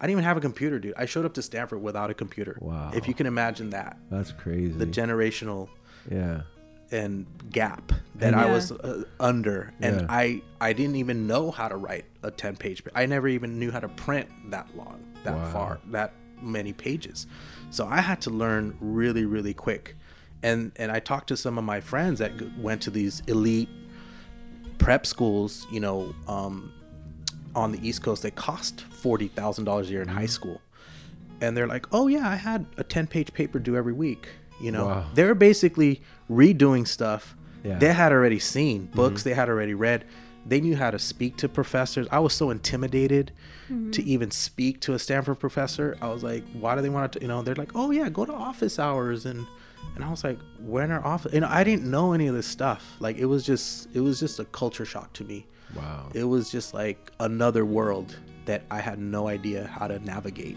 I didn't even have a computer, dude. I showed up to Stanford without a computer. Wow. If you can imagine that, That's crazy. the generational yeah. and gap that And- I Yeah. was uh, under, and Yeah. I I didn't even know how to write a ten page. I never even knew how to print that long, that Wow. far, that many pages. So I had to learn really, really quick. And and I talked to some of my friends that went to these elite prep schools, you know, um, on the East Coast. They cost forty thousand dollars a year in Mm-hmm. high school, and they're like, "Oh yeah, I had a ten page paper due every week." You know, Wow. they're basically redoing stuff Yeah. Mm-hmm. they had already seen books they had already read they knew how to speak to professors i was so intimidated to even speak to a stanford professor i was like why do they want to you know they're like oh yeah go to office hours and and i was like when are office you know i didn't know any of this stuff like it was just it was just a culture shock to me Wow. it was just like another world that i had no idea how to navigate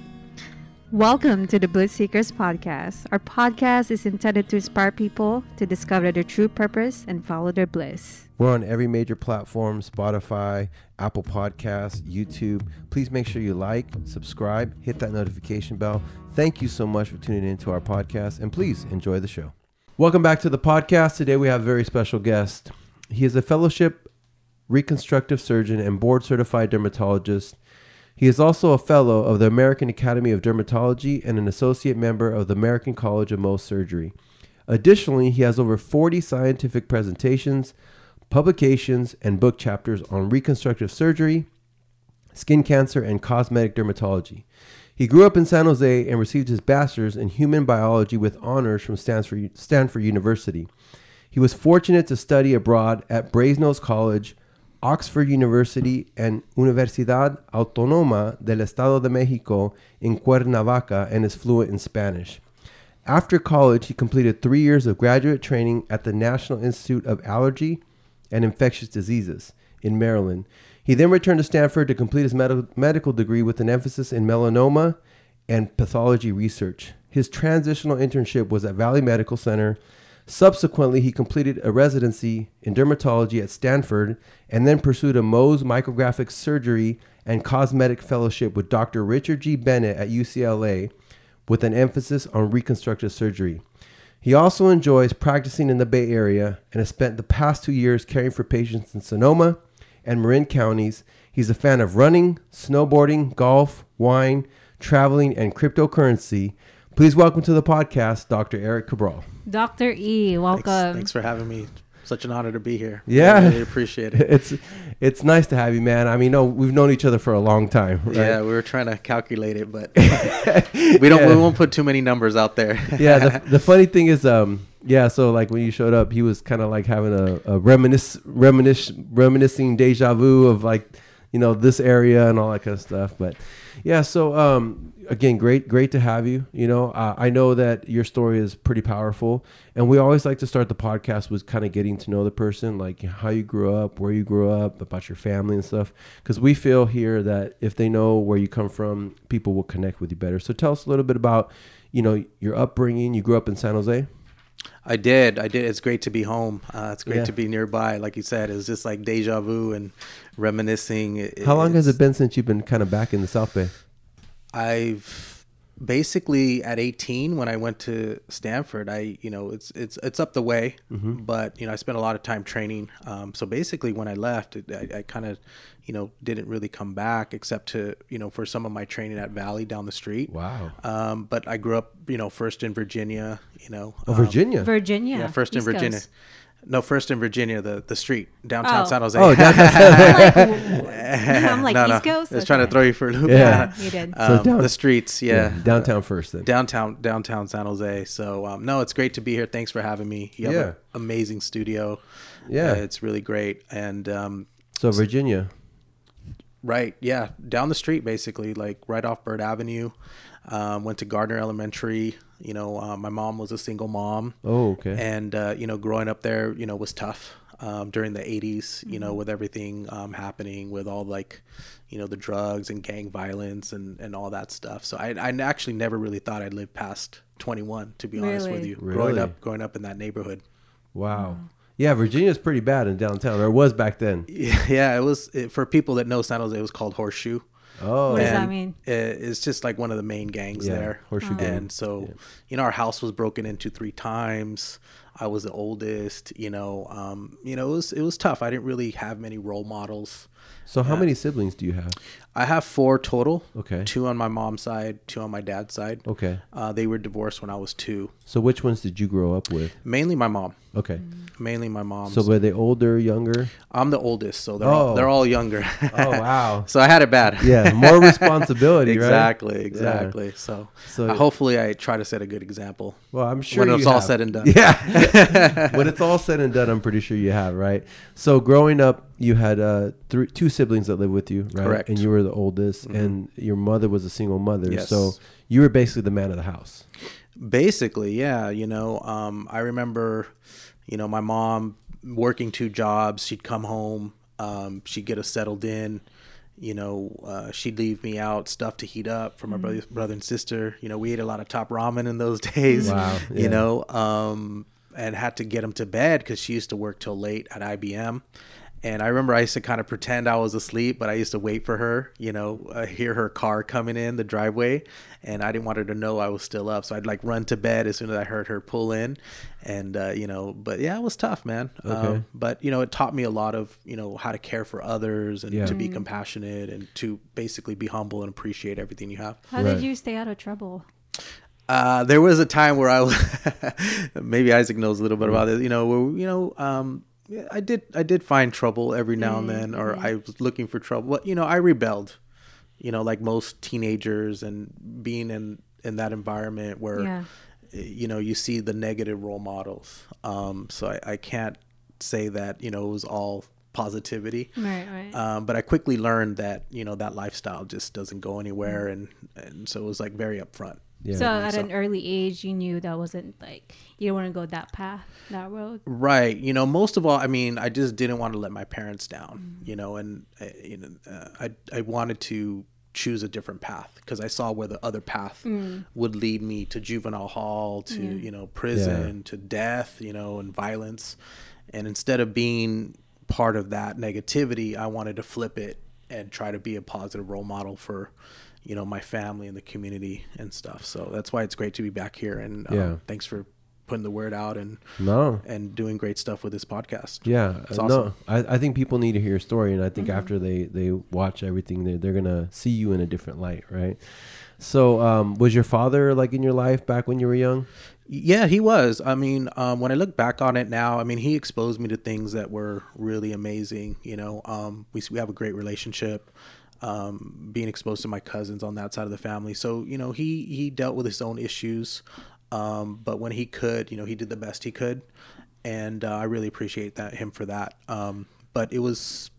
Welcome to the Bliss Seekers Podcast. Our podcast is intended to inspire people to discover their true purpose and follow their bliss. We're on every major platform Spotify, Apple Podcasts, YouTube. Please make sure you like, subscribe, hit that notification bell. Thank you so much for tuning into our podcast, and please enjoy the show. Welcome back to the podcast. Today we have a very special guest. He is a fellowship reconstructive surgeon and board certified dermatologist. He is also a fellow of the American Academy of Dermatology and an associate member of the American College of Mohs Surgery. Additionally, he has over 40 scientific presentations, publications, and book chapters on reconstructive surgery, skin cancer, and cosmetic dermatology. He grew up in San Jose and received his bachelor's in human biology with honors from Stanford, Stanford University. He was fortunate to study abroad at Brasenose College, Oxford University, and Universidad Autónoma del Estado de Mexico in Cuernavaca and is fluent in Spanish. After college, he completed three years of graduate training at the National Institute of Allergy and Infectious Diseases in Maryland. He then returned to Stanford to complete his med- medical degree with an emphasis in melanoma and pathology research. His transitional internship was at Valley Medical Center. Subsequently, he completed a residency in dermatology at Stanford and then pursued a Mohs micrographic surgery and cosmetic fellowship with Dr. Richard G. Bennett at UCLA with an emphasis on reconstructive surgery. He also enjoys practicing in the Bay Area and has spent the past two years caring for patients in Sonoma and Marin counties. He's a fan of running, snowboarding, golf, wine, traveling, and cryptocurrency. Please welcome to the podcast, Dr. Erik Cabral. Dr. E, welcome. thanks for having me such an honor to be here Yeah. I really appreciate it It's it's nice to have you, man. I mean, no, we've known each other for a long time, right? Yeah, we were trying to calculate it, but we don't. We won't put too many numbers out there. yeah the, the funny thing is um yeah so like when you showed up he was kind of like having a, a reminisce reminisce reminiscing deja vu of like you know this area and all that kind of stuff but yeah so um again great great to have you you know uh, i know that your story is pretty powerful and we always like to start the podcast with kind of getting to know the person like how you grew up where you grew up about your family and stuff because we feel here that if they know where you come from people will connect with you better. So tell us a little bit about you know your upbringing. You grew up in san jose I did. I did. It's great to be home. Uh, it's great Yeah. to be nearby. Like you said, it's just like deja vu and reminiscing. It- how long has it been since you've been kind of back in the south bay I've basically at 18 when I went to Stanford. I you know it's it's it's up the way, Mm-hmm. but you know I spent a lot of time training. Um, so basically, when I left, I, I kind of you know didn't really come back except to you know for some of my training at Valley down the street. wow Um, but I grew up, you know, first in Virginia, you know. oh um, virginia Virginia. yeah, first in Virginia. Coast. No, first in Virginia, the the street downtown Oh. San Jose. oh downtown I'm like no, no. East Coast. I was trying to throw you for a loop. Yeah. You did. So Um, down- the streets, yeah. downtown first then Downtown, downtown San Jose. So um, no, it's great to be here. Thanks for having me. You have Yeah. an amazing studio. Yeah. Uh, it's really great. And um, so virginia right, yeah, down the street, basically, like right off Bird Avenue. Um, went to Gardner Elementary. You know, uh, my mom was a single mom. oh okay and uh, you know growing up there you know was tough um, during the 80s you Mm-hmm. know with everything um, happening with all like you know the drugs and gang violence and, and all that stuff so I, I actually never really thought i'd live past 21 to be honest with Really? you growing up growing up in that neighborhood wow yeah virginia's pretty bad in downtown or it was back then yeah, yeah it was it, for people that know san jose it was called horseshoe Oh, What does that mean? It's just like one of the main gangs Yeah, there. Horseshoe Gang. And so, you know, our house was broken into three times. I was the oldest. You know, um, you know, it was it was tough. I didn't really have many role models. So how many siblings do you have? I have four total. Okay. Two on my mom's side, two on my dad's side. Okay. Uh, they were divorced when I was two. So which ones did you grow up with? Mainly my mom. Okay. Mainly my mom. So were they older, younger? I'm the oldest, so they're Oh. all, they're all younger. Oh wow. so I had it bad. Yeah, more responsibility, right? exactly, Yeah. exactly. So, So- uh, hopefully, I try to set a good example. Well, I'm sure When it's all have. said and done. Yeah. when it's all said and done, I'm pretty sure you have, right? So growing up, you had uh, three, two siblings that lived with you, right? Correct. And you were the oldest, and your mother was a single mother. Yes. So you were basically the man of the house. Basically, yeah. You know, um, I remember, you know, my mom working two jobs. She'd come home. Um, she'd get us settled in. You know, uh, she'd leave me out stuff to heat up for my brother, brother and sister. You know, we ate a lot of top ramen in those days. Wow, yeah. You know, um, and had to get them to bed because she used to work till late at IBM. And I remember I used to kind of pretend I was asleep, but I used to wait for her, you know, uh, hear her car coming in the driveway. And I didn't want her to know I was still up. So I'd like run to bed as soon as I heard her pull in. And, uh, you know, but yeah, it was tough, man. Okay. Um, but, you know, it taught me a lot of, you know, how to care for others and Yeah. to be compassionate and to basically be humble and appreciate everything you have. How Right. did you stay out of trouble? Uh, there was a time where I was, maybe Isaac knows a little bit about this. You know, where you know, um, yeah, I did I did find trouble every now and then, or I was looking for trouble. But you know, I rebelled. You know, like most teenagers, and being in in that environment where, Yeah. you know, you see the negative role models. Um, so I, I can't say that you know it was all positivity. Right, right. Um, but I quickly learned that you know that lifestyle just doesn't go anywhere, and and so it was like very upfront. Yeah. so at so- an early age, you knew that wasn't like you don't want to go that path, that road. Right. You know, most of all, I mean, I just didn't want to let my parents down. You know, and uh, you know, uh, I I wanted to choose a different path because I saw where the other path would lead me to juvenile hall, to you know, prison, to death, you know, and violence. And instead of being part of that negativity, I wanted to flip it and try to be a positive role model for you know my family and the community and stuff so that's why it's great to be back here and um, Yeah. thanks for putting the word out and no. and doing great stuff with this podcast. Yeah, It's uh, awesome. no, I, I think people need to hear your story, and I think Mm-hmm. after they they watch everything, they they're gonna see you in a different light, right? So, um, was your father like in your life back when you were young? Yeah, he was. I mean, um, when I look back on it now, I mean, he exposed me to things that were really amazing. You know, um, we we have a great relationship. Um, being exposed to my cousins on that side of the family, so you know, he he dealt with his own issues, um, but when he could, you know, he did the best he could, and uh, I really appreciate that him for that. Um, but it was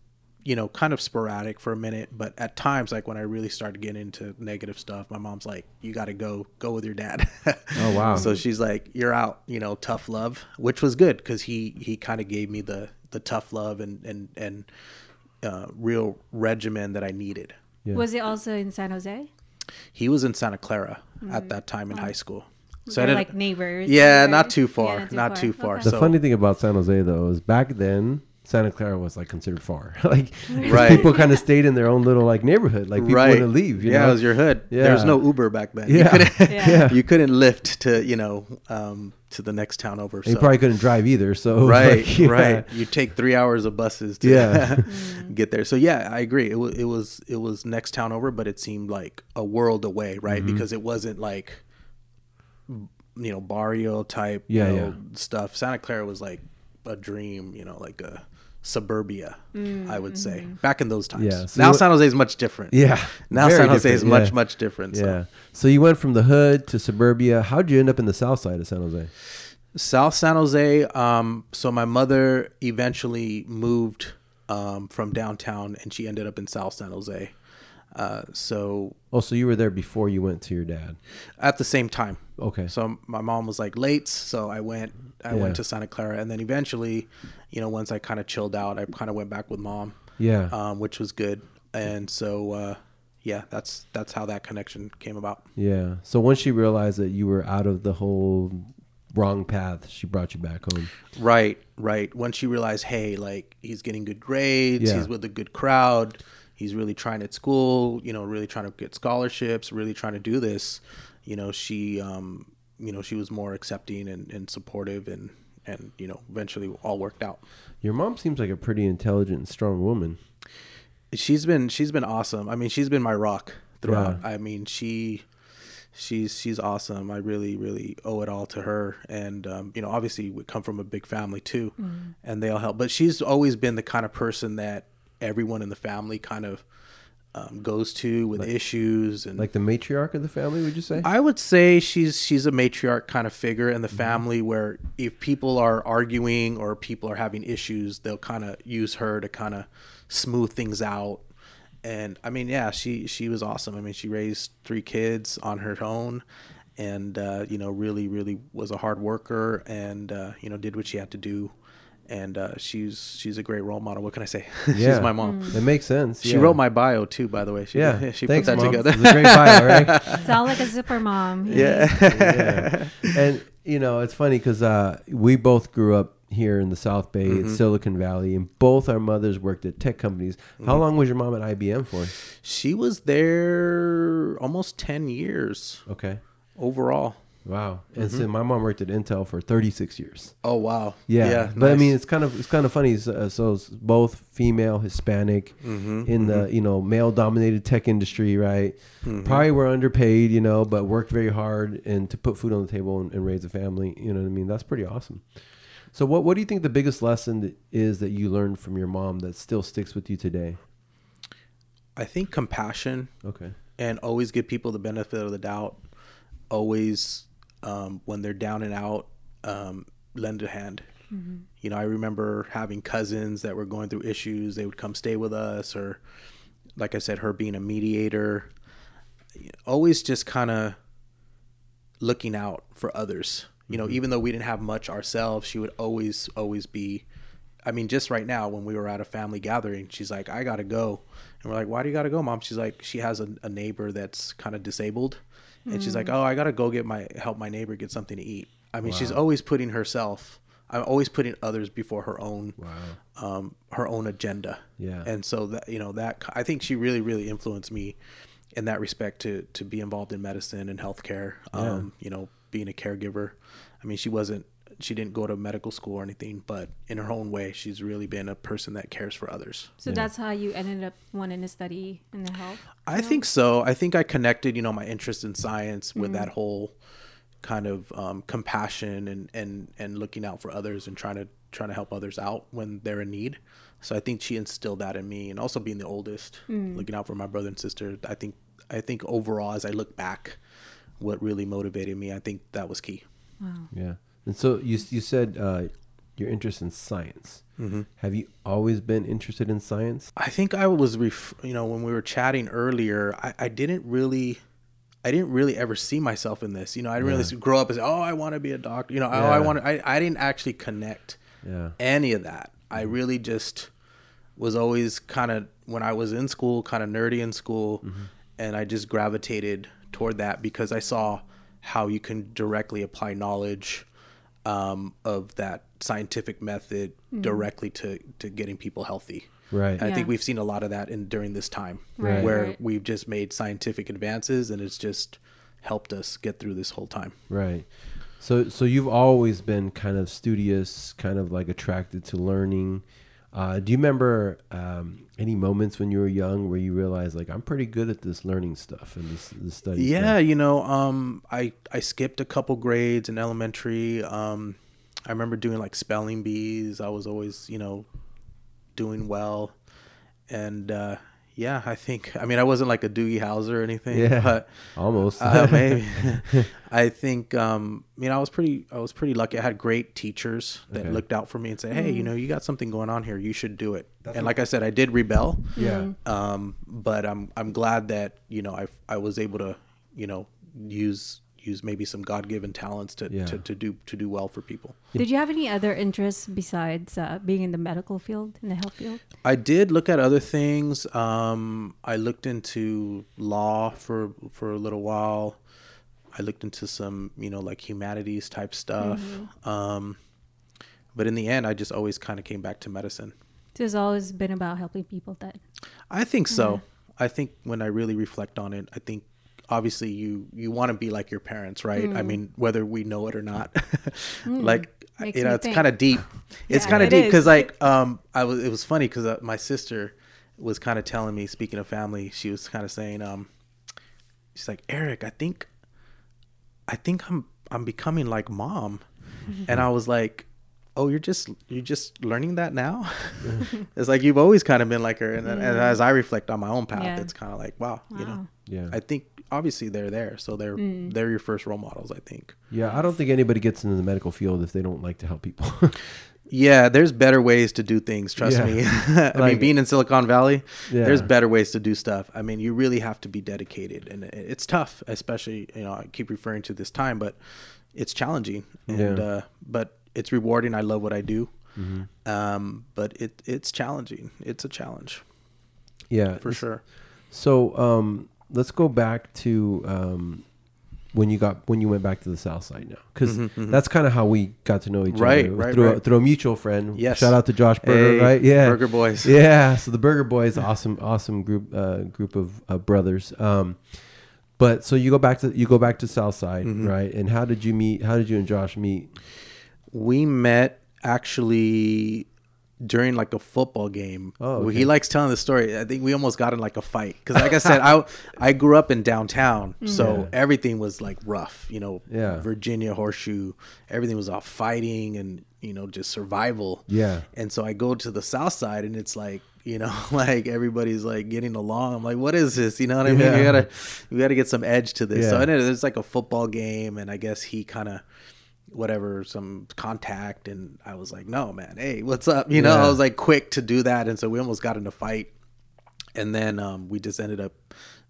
you know, kind of sporadic for a minute, but at times, like when I really started getting into negative stuff, my mom's like, "You got to go, go with your dad." Oh, wow. so she's like, "You're out," you know, tough love, which was good because he he kind of gave me the the tough love and and and uh, real regimen that I needed. Yeah. Was it also in San Jose? He was in Santa Clara at that time in high school, so I They're didn't. like neighbors. yeah, right? not too Yeah, far, not too far. Okay. The So- funny thing about San Jose though is back then Santa Clara was like considered far. like Right. people kind of stayed in their own little like neighborhood. Like people right. wouldn't leave. You yeah, know? it was your hood. There was no Uber back then. Yeah. You couldn't, Yeah. you couldn't lift to you know um, to the next town over. And you probably couldn't drive either. So right, like, yeah. right. You take three hours of buses to Yeah. get there. So yeah, I agree. It was it was it was next town over, but it seemed like a world away, right? Mm-hmm. Because it wasn't like you know barrio type, Yeah, you know, yeah. stuff. Santa Clara was like a dream, you know, like a suburbia, I would say, back in those times. Yeah, so now San Jose is much different. Yeah. Now San Jose is much yeah. much different. So. Yeah. So you went from the hood to suburbia. How'd you end up in the south side of San Jose? South San Jose. Um, so my mother eventually moved um, from downtown, and she ended up in South San Jose. Uh, so Oh, so you were there before you went to your dad. at the same time. Okay. So my mom was like late, so I went. I Yeah. went to Santa Clara, and then eventually, you know, once I kind of chilled out, I kind of went back with mom, Yeah. um, which was good. And so, uh, yeah, that's that's how that connection came about. yeah. So once she realized that you were out of the whole wrong path, she brought you back home. Right, right. Once she realized, hey, like he's getting good grades, Yeah. he's with a good crowd, he's really trying at school, you know, really trying to get scholarships, really trying to do this, you know, she, um, you know, she was more accepting and, and supportive and, and, you know, eventually all worked out. Your mom seems like a pretty intelligent and strong woman. She's been, she's been awesome. I mean, she's been my rock throughout. Yeah. I mean, she, she's, she's awesome. I really, really owe it all to her. And, um, you know, obviously we come from a big family too and they all help, but she's always been the kind of person that everyone in the family kind of, um, goes to with issues and Like the matriarch of the family, would you say? I would say she's she's a matriarch kind of figure in the family where if people are arguing or people are having issues, they'll kind of use her to kind of smooth things out. And I mean, yeah, she she was awesome. I mean, she raised three kids on her own, and uh, you know, really really was a hard worker, and uh, you know, did what she had to do. And uh, she's she's a great role model. What can I say? Yeah. she's my mom. It makes sense. She yeah. wrote my bio too, by the way. She, Yeah, she thanks, put that Mom. together. It's a great bio, right? Sound like a zipper mom. yeah. yeah. And you know, it's funny because uh, we both grew up here in the South Bay, Mm-hmm. in Silicon Valley, and both our mothers worked at tech companies. Mm-hmm. How long was your mom at IBM for? She was there almost 10 years Okay. overall. Wow. And Mm-hmm. so my mom worked at Intel for 36 years. Oh, wow. Yeah, but I mean, it's kind of it's kind of funny. So, so it's both female, Hispanic, Mm-hmm, in the you know male-dominated tech industry, right? Probably were underpaid, you know, but worked very hard and to put food on the table and, and raise a family. You know what I mean? That's pretty awesome. So, what what do you think the biggest lesson that is that you learned from your mom that still sticks with you today? I think compassion Okay. and always give people the benefit of the doubt. Always, um, when they're down and out, um, lend a hand. You know, I remember having cousins that were going through issues. They would come stay with us, or like I said, her being a mediator. Always just kind of looking out for others. You know, even though we didn't have much ourselves, she would always, always be. I mean, just right now when we were at a family gathering, she's like, "I gotta go," and we're like, "Why do you gotta go, mom?" She's like, she has a, a neighbor that's kind of disabled, and she's like, "Oh, I gotta go get my help my neighbor get something to eat." I mean, she's always putting herself. I'm always putting others before her own, um, her own agenda. Yeah. and so that you know that I think she really, really influenced me in that respect to to be involved in medicine and healthcare. Um, you know, being a caregiver. I mean, she wasn't. She didn't go to medical school or anything, but in her own way, she's really been a person that cares for others. So that's how you ended up wanting to study in the health. I think so. I think I connected, you know, my interest in science with that whole kind of um, compassion and, and, and looking out for others and trying to trying to help others out when they're in need. So I think she instilled that in me, and also being the oldest, looking out for my brother and sister. I think I think overall, as I look back, what really motivated me, I think that was key. Yeah. And so you you said uh, your interest in science. Mm-hmm. Have you always been interested in science? I think I was, ref- you know, when we were chatting earlier, I, I didn't really, I didn't really ever see myself in this. You know, I didn't really grow up as, oh, I want to be a doctor. You know, oh, I want to, I, I didn't actually connect Yeah. any of that. I Mm-hmm. really just was always kind of, when I was in school, kind of nerdy in school. Mm-hmm. And I just gravitated toward that because I saw how you can directly apply knowledge um, of that scientific method directly to, to getting people healthy. Right. I Yeah. think we've seen a lot of that in during this time, Right, where right. we've just made scientific advances, and it's just helped us get through this whole time. Right. So so you've always been kind of studious, kind of like attracted to learning. Uh, do you remember um, any moments when you were young where you realized like I'm pretty good at this learning stuff and this, this study? Yeah, stuff? you know, um, I I skipped a couple grades in elementary. Um, I remember doing like spelling bees. I was always, you know, doing well, and uh, yeah, I think. I mean, I wasn't like a Doogie Howser or anything, Yeah. but almost. uh, maybe. I think. Um, I mean, I was pretty. I was pretty lucky. I had great teachers that Okay. looked out for me and said, "Hey, you know, you got something going on here. You should do it." That's and like I said, I did rebel. yeah. Um, but I'm I'm glad that you know I I was able to you know use use maybe some God given talents to, Yeah. to to do to do well for people. Did you have any other interests besides uh, being in the medical field, in the health field? I did look at other things. Um, I looked into law for for a little while. I looked into some, you know, like humanities type stuff. Um, but in the end, I just always kind of came back to medicine. So it's always been about helping people then. I think so. I think when I really reflect on it, I think obviously you you want to be like your parents, right? I mean, whether we know it or not. like Makes you know, it's kind of deep. It's Yeah, kind of it deep because like um I was it was funny because uh, my sister was kind of telling me speaking of family, she was kind of saying um she's like Erik, I think I think I'm I'm becoming like mom. and I was like oh you're just you're just learning that now it's like you've always kind of been like her and, then, and as i reflect on my own path Yeah. it's kind of like wow, you know Yeah. i think obviously they're there so they're they're your first role models i think Yeah, I don't think anybody gets into the medical field if they don't like to help people. yeah there's better ways to do things trust Yeah. me i Like- mean being in silicon valley Yeah. there's better ways to do stuff i mean you really have to be dedicated and it's tough especially you know i keep referring to this time but it's challenging and Yeah. Mm-hmm. uh but it's rewarding i love what i do um but it it's challenging it's a challenge yeah, for sure So um, let's go back to um, when you got when you went back to the South Side now, because that's kind of how we got to know each Mm-hmm, Right, other right, through A, through a mutual friend. Yes. shout out to Josh Burger, Hey, right? Yeah, Burger Boys. Yeah, so the Burger Boys, awesome, awesome group uh, group of uh, brothers. Um, but so you go back to you go back to South Side, Mm-hmm. right? And how did you meet? How did you and Josh meet? we met actually during like a football game. Oh, okay. He likes telling the story. I think we almost got in like a fight because, like I said, I I grew up in downtown, mm. so Yeah. everything was like rough. You know, Yeah. Virginia horseshoe. Everything was all fighting and you know just survival. Yeah. And so I go to the south side and it's like you know like everybody's like getting along. I'm like, what is this? You know what I mean? Yeah. You gotta you gotta get some edge to this. So Yeah. and there's like a football game, and I guess he kind of whatever some contact and i was like no man hey what's up? You know Yeah. i was like quick to do that and so we almost got in a fight. And then um, we just ended up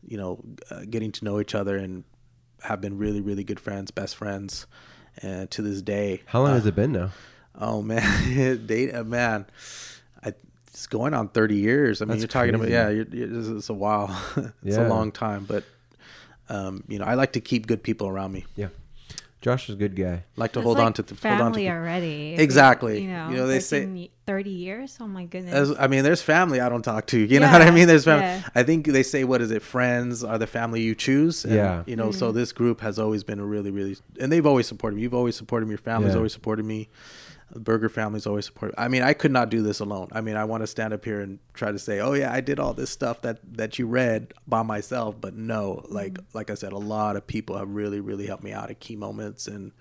you know uh, getting to know each other and have been really really good friends best friends and to this day. How long Uh, has it been now? oh man date uh, man I, it's going on 30 years. I mean That's you're talking about yeah you're, you're, it's, it's a while. It's Yeah. a long time but um, you know i like to keep good people around me. Yeah, Josh is a good guy. like to hold like on to th- hold on to family people. already. Exactly. You know, You know, they say- 30 years. Oh my goodness. As, I mean, there's family I don't talk to. You know what I mean? There's family. yeah. I think they say, what is it? Friends are the family you choose. And, Yeah. You know, so Mm-hmm. this group has always been a really, really, and they've always supported me. You've always supported me. Your family's Yeah. always supported me. The Burger family's always supported. I mean, I could not do this alone. I mean, I want to stand up here and try to say, oh yeah, I did all this stuff that that you read by myself. But no, like Mm-hmm. like I said, a lot of people have really, really helped me out at key moments, and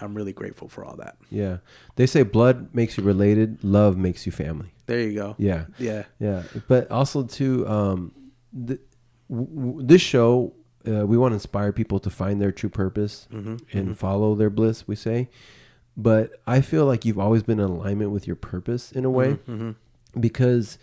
I'm really grateful for all that. Yeah, they say blood makes you related, love makes you family. There you go. Yeah, Yeah. Yeah, but also too, um, th- w- w- this show uh, we want to inspire people to find their true purpose and follow their bliss. We say, but I feel like you've always been in alignment with your purpose in a way, because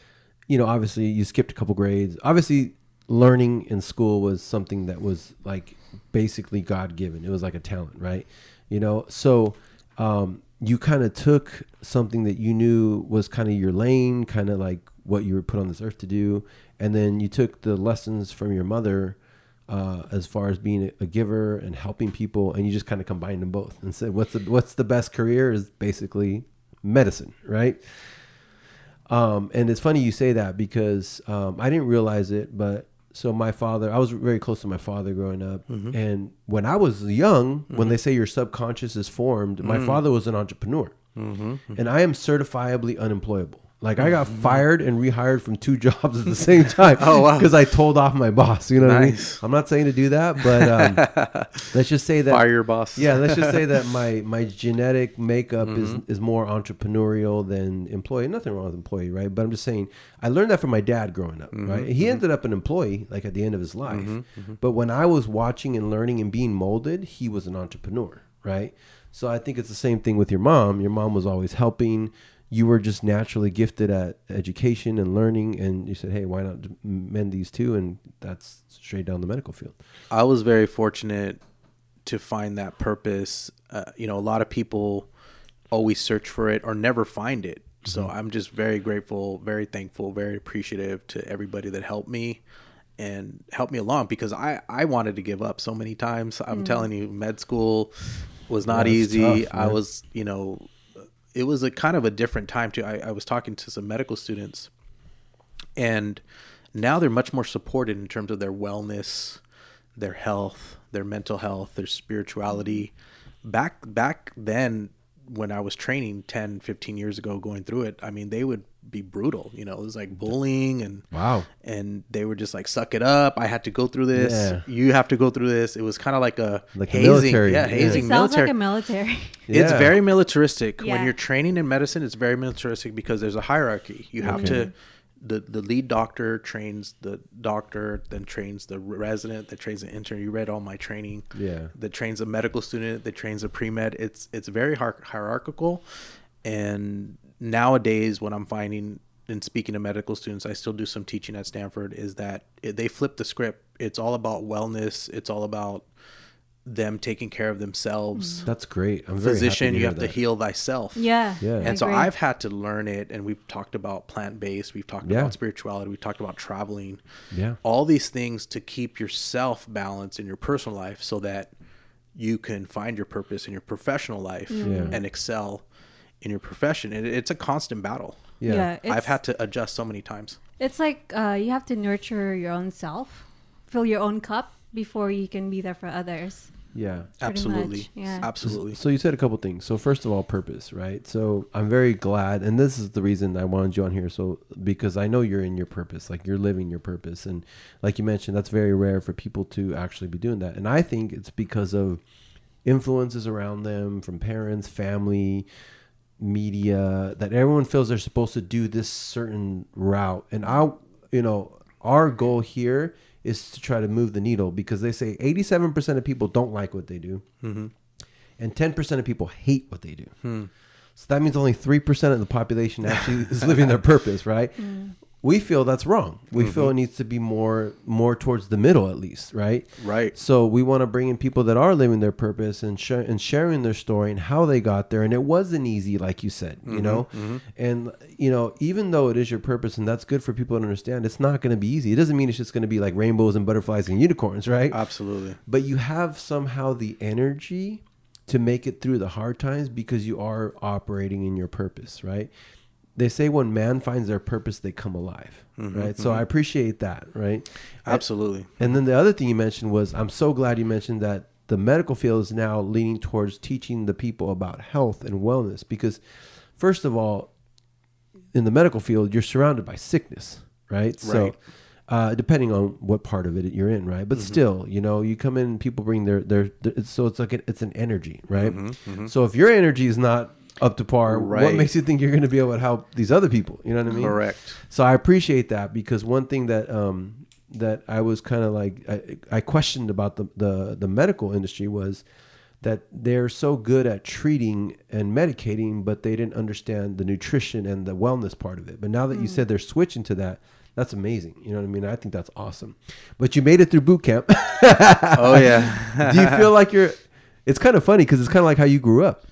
you know, obviously, you skipped a couple grades. Obviously, learning in school was something that was like basically God given. It was like a talent, right? You know, so um, you kind of took something that you knew was kind of your lane, kind of like what you were put on this earth to do, and then you took the lessons from your mother uh, as far as being a, a giver and helping people, and you just kind of combine them both and said, "What's the what's the best career?" Is basically medicine, right? Um, and it's funny you say that because um, I didn't realize it, but so my father, I was very close to my father growing up, and when I was young, when they say your subconscious is formed, my father was an entrepreneur, and I am certifiably unemployable. Like I got fired and rehired from two jobs at the same time. Oh, wow. Because I told off my boss. You know what I mean? I'm not saying to do that, but um, let's just say that Fire your boss. yeah, let's just say that my my genetic makeup is Mm-hmm. is more entrepreneurial than employee. Nothing wrong with employee, right? But I'm just saying I learned that from my dad growing up, Mm-hmm. right? He ended up an employee like at the end of his life. But when I was watching and learning and being molded, he was an entrepreneur, right? So I think it's the same thing with your mom. Your mom was always helping. You were just naturally gifted at education and learning, and you said, "Hey, why not mend these two?" And that's straight down the medical field. I was very fortunate to find that purpose. Uh, you know, a lot of people always search for it or never find it. So I'm just very grateful, very thankful, very appreciative to everybody that helped me and helped me along because I I wanted to give up so many times. I'm telling you, med school was not Yeah, easy. tough, I was, you know, it was a kind of a different time too. I, I was talking to some medical students, and now they're much more supported in terms of their wellness, their health, their mental health, their spirituality. Back back then, when I was training 10, 15 years ago, going through it, I mean, they would be brutal. You know, it was like bullying and Wow. and they were just like, "Suck it up! I had to go through this. Yeah. You have to go through this." It was kind of like a Like the hazing, military. yeah, Yeah. hazing Sounds military. like a military. It's Yeah. very militaristic. Yeah. When you're training in medicine, it's very militaristic because there's a hierarchy. You have to the the lead doctor trains the doctor, then trains the resident, that trains the intern. You read all my training. Yeah. That trains a medical student, that trains a pre med. It's it's very hierarchical, and nowadays what I'm finding in speaking to medical students, I still do some teaching at Stanford. Is that it, they flip the script. It's all about wellness. It's all about them taking care of themselves mm. That's great. I'm very physician, happy you hear have to heal thyself. Yeah. Yeah. I And so agree. I've had to learn it, and we've talked about plant based, we've talked Yeah. about spirituality, we've talked about traveling, Yeah. all these things to keep yourself balanced in your personal life so that you can find your purpose in your professional life mm. Yeah. and excel in your profession. It, it's a constant battle. Yeah. Yeah. I've had to adjust so many times. It's like uh, you have to nurture your own self, fill your own cup before you can be there for others. Yeah. Absolutely. yeah. Absolutely. So you said a couple things. So first of all, purpose, right? So I'm very glad, and this is the reason I wanted you on here. So because I know you're in your purpose, like you're living your purpose, and like you mentioned, that's very rare for people to actually be doing that. And I think it's because of influences around them from parents, family, media, that everyone feels they're supposed to do this certain route. And I, you know, our goal here is to try to move the needle because they say 87% of people don't like what they do mm-hmm. and 10% of people hate what they do. Hmm. So that means only 3% of the population actually is living their purpose, right? Mm. We feel that's wrong. We mm-hmm. feel it needs to be more more towards the middle at least, right? Right. So we want to bring in people that are living their purpose and sh- and sharing their story and how they got there and it wasn't easy like you said, you mm-hmm. know? Mm-hmm. And you know, even though it is your purpose and that's good for people to understand, it's not going to be easy. It doesn't mean it's just going to be like rainbows and butterflies and unicorns, right? Absolutely. but you have somehow the energy to make it through the hard times because you are operating in your purpose, right? They say when man finds their purpose, they come alive, mm-hmm, right? So mm-hmm. I appreciate that, right? Absolutely. And then the other thing you mentioned was I'm so glad you mentioned that the medical field is now leaning towards teaching the people about health and wellness because, first of all, in the medical field, you're surrounded by sickness, right? So, Right. uh, depending on what part of it you're in, right? But mm-hmm. still, you know, you come in, people bring their their, their so it's like it's an energy, right? So if your energy is not up to par, Right. what makes you think you're going to be able to help these other people? You know what I mean? Correct. So I appreciate that because one thing that um, that I was kind of like I, I questioned about the, the the medical industry was that they're so good at treating and medicating, but they didn't understand the nutrition and the wellness part of it. But now that you said they're switching to that, that's amazing. You know what I mean? I think that's awesome. But you made it through boot camp. Oh yeah. Do you feel like you're? It's kind of funny because it's kind of like how you grew up.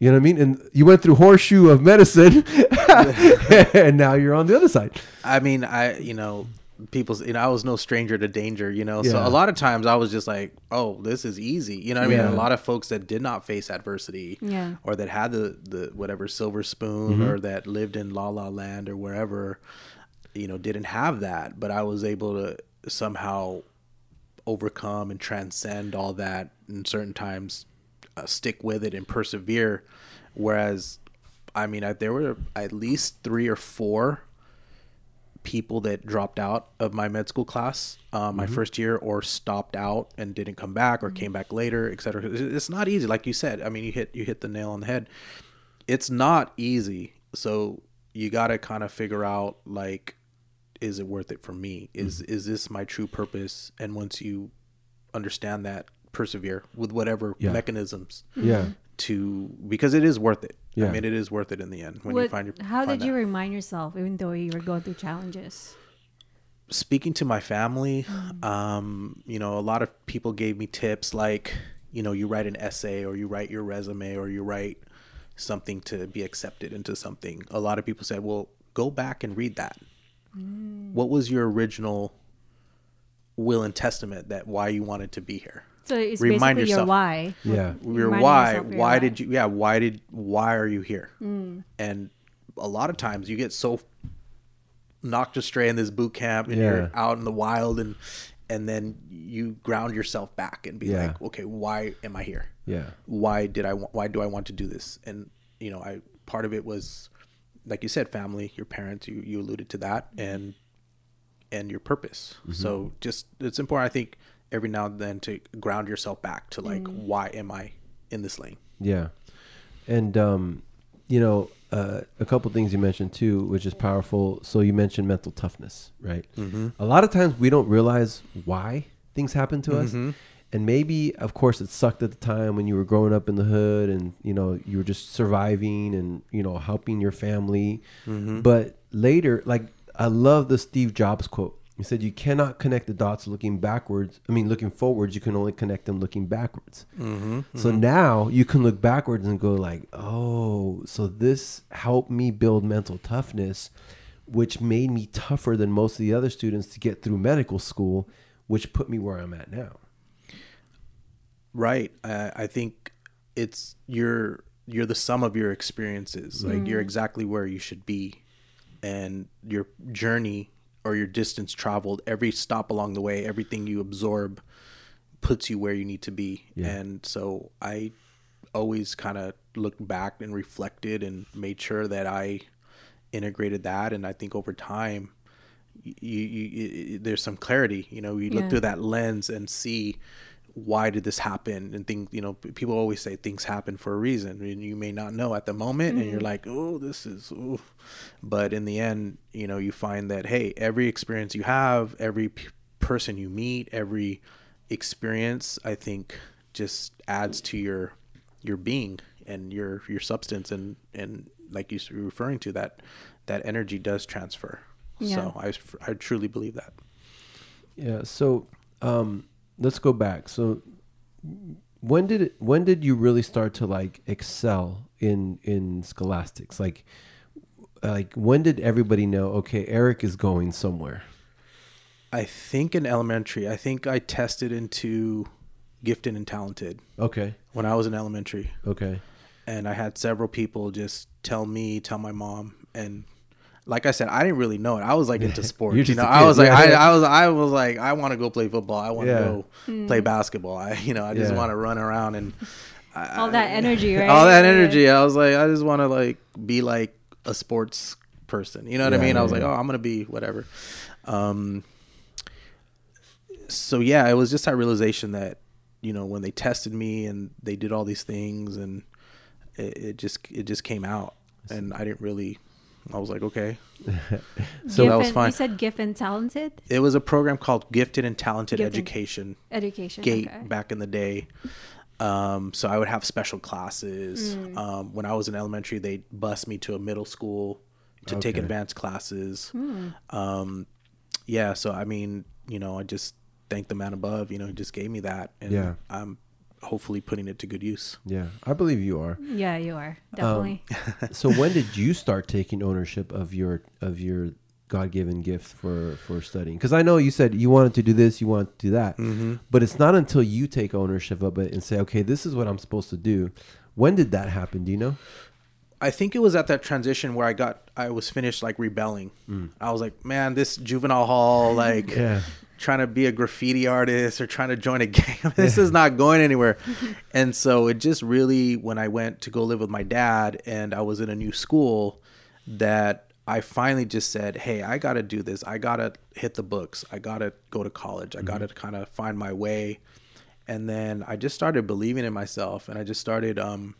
You know what I mean? And you went through horseshoe of medicine, and now you're on the other side. I mean, I you know, people's you know, I was no stranger to danger, you know. So a lot of times I was just like, oh, this is easy, you know. what I mean, Yeah. a lot of folks that did not face adversity, Yeah. or that had the the whatever silver spoon, Mm-hmm. or that lived in La La Land or wherever, you know, didn't have that. But I was able to somehow overcome and transcend all that, and certain times uh, stick with it and persevere. Whereas, I mean, I, there were at least three or four people that dropped out of my med school class uh, my first year or stopped out and didn't come back or came back later et cetera. It's- it's not easy. Like you said i mean you hit you hit the nail on the head. It's not easy. So you got to kind of figure out like is it worth it for me? Is is this my true purpose? And once you understand that persevere with whatever Yeah. mechanisms Yeah. to because it is worth it Yeah. i mean it is worth it in the end when you find your how find did you that. remind yourself, even though you were going through challenges? speaking to my family, um, you know, a lot of people gave me tips like, you know, you write an essay or you write your resume or you write something to be accepted into something. A lot of people said, well, go back and read that. What was your original will and testament that why you wanted to be here? So it's Remind basically your yourself. why. Yeah. your why yourself your why why. did you yeah why did why are you here mm. and a lot of times you get so knocked astray in this boot camp and Yeah. you're out in the wild and and then you ground yourself back and be Yeah. like okay why am i here Yeah. why did i why do i want to do this and you know i part of it was like you said family your parents you you alluded to that and and your purpose mm-hmm. so just it's important i think every now and then to ground yourself back to like why am i in this lane Yeah. And um, you know, uh, a couple things you mentioned too, which is powerful. So you mentioned mental toughness, right? Mm-hmm. A lot of times we don't realize why things happen to us. And maybe, of course, it sucked at the time when you were growing up in the hood and, you know, you were just surviving and, you know, helping your family. But later, like, I love the Steve Jobs quote. He said, You cannot connect the dots looking backwards. I mean, looking forwards. You can only connect them looking backwards. So now you can look backwards and go, like, Oh, so this helped me build mental toughness, which made me tougher than most of the other students to get through medical school, which put me where I'm at now. right uh, i think it's you're you're the sum of your experiences like you're exactly where you should be and your journey or your distance traveled every stop along the way everything you absorb puts you where you need to be. And so i always kind of looked back and reflected and made sure that i integrated that. And i think over time you, you, you there's some clarity you know you look Yeah. through that lens and see why did this happen and think you know people always say things happen for a reason and you may not know at the moment and you're like oh this is ooh. but in the end you know you find that hey every experience you have every p- person you meet every experience i think just adds to your your being and your your substance and and like you're referring to that that energy does transfer Yeah. so I truly believe that Yeah. So um, let's go back. So when did it, when did you really start to like excel in in scholastics? Like like when did everybody know? Okay, Erik is going somewhere. I think in elementary, I think I tested into gifted and talented Okay. when I was in elementary. Okay. And I had several people just tell me, tell my mom. And like I said, I didn't really know it. I was like into sports. You're you just know, a I kid, was like, yeah. I, I was, I was like, I want to go play football. I want to Yeah. go play basketball. I, you know, I just Yeah. want to run around and All that energy, right? all that energy. I was like, I just want to like be like a sports person. You know what I mean? I yeah, was like, oh, I'm gonna be whatever. Um. So yeah, it was just that realization that you know when they tested me and they did all these things and it, it just it just came out and I didn't really. I was like, okay. So that was fine. You said gift and talented It was a program called Gifted and Talented Gifted. Education. education. GATE okay. back in the day. Um, so I would have special classes. Mm. Um, when I was in elementary, they bus me to a middle school to take advanced classes. Hmm. Um, yeah, so I mean, you know, I just thank the man above. You know, he just gave me that, and Yeah. I'm hopefully putting it to good use. Yeah, I believe you are. Yeah, you are Um, definitely. so when did you start taking ownership of your of your God-given gift for for studying? Because I know you said you wanted to do this, you want to do that, Mm-hmm. but it's not until you take ownership of it and say, okay, this is what I'm supposed to do. When did that happen? Do you know? I think it was at that transition where I got I was finished like rebelling. I was like, man, this juvenile hall, like Mm. Yeah. Trying to be a graffiti artist or trying to join a gang. this is not going anywhere. and so it just really when I went to go live with my dad and I was in a new school that I finally just said, "Hey, I got to do this. I got to hit the books. I got to go to college. I got to kind of find my way." And then I just started believing in myself and I just started um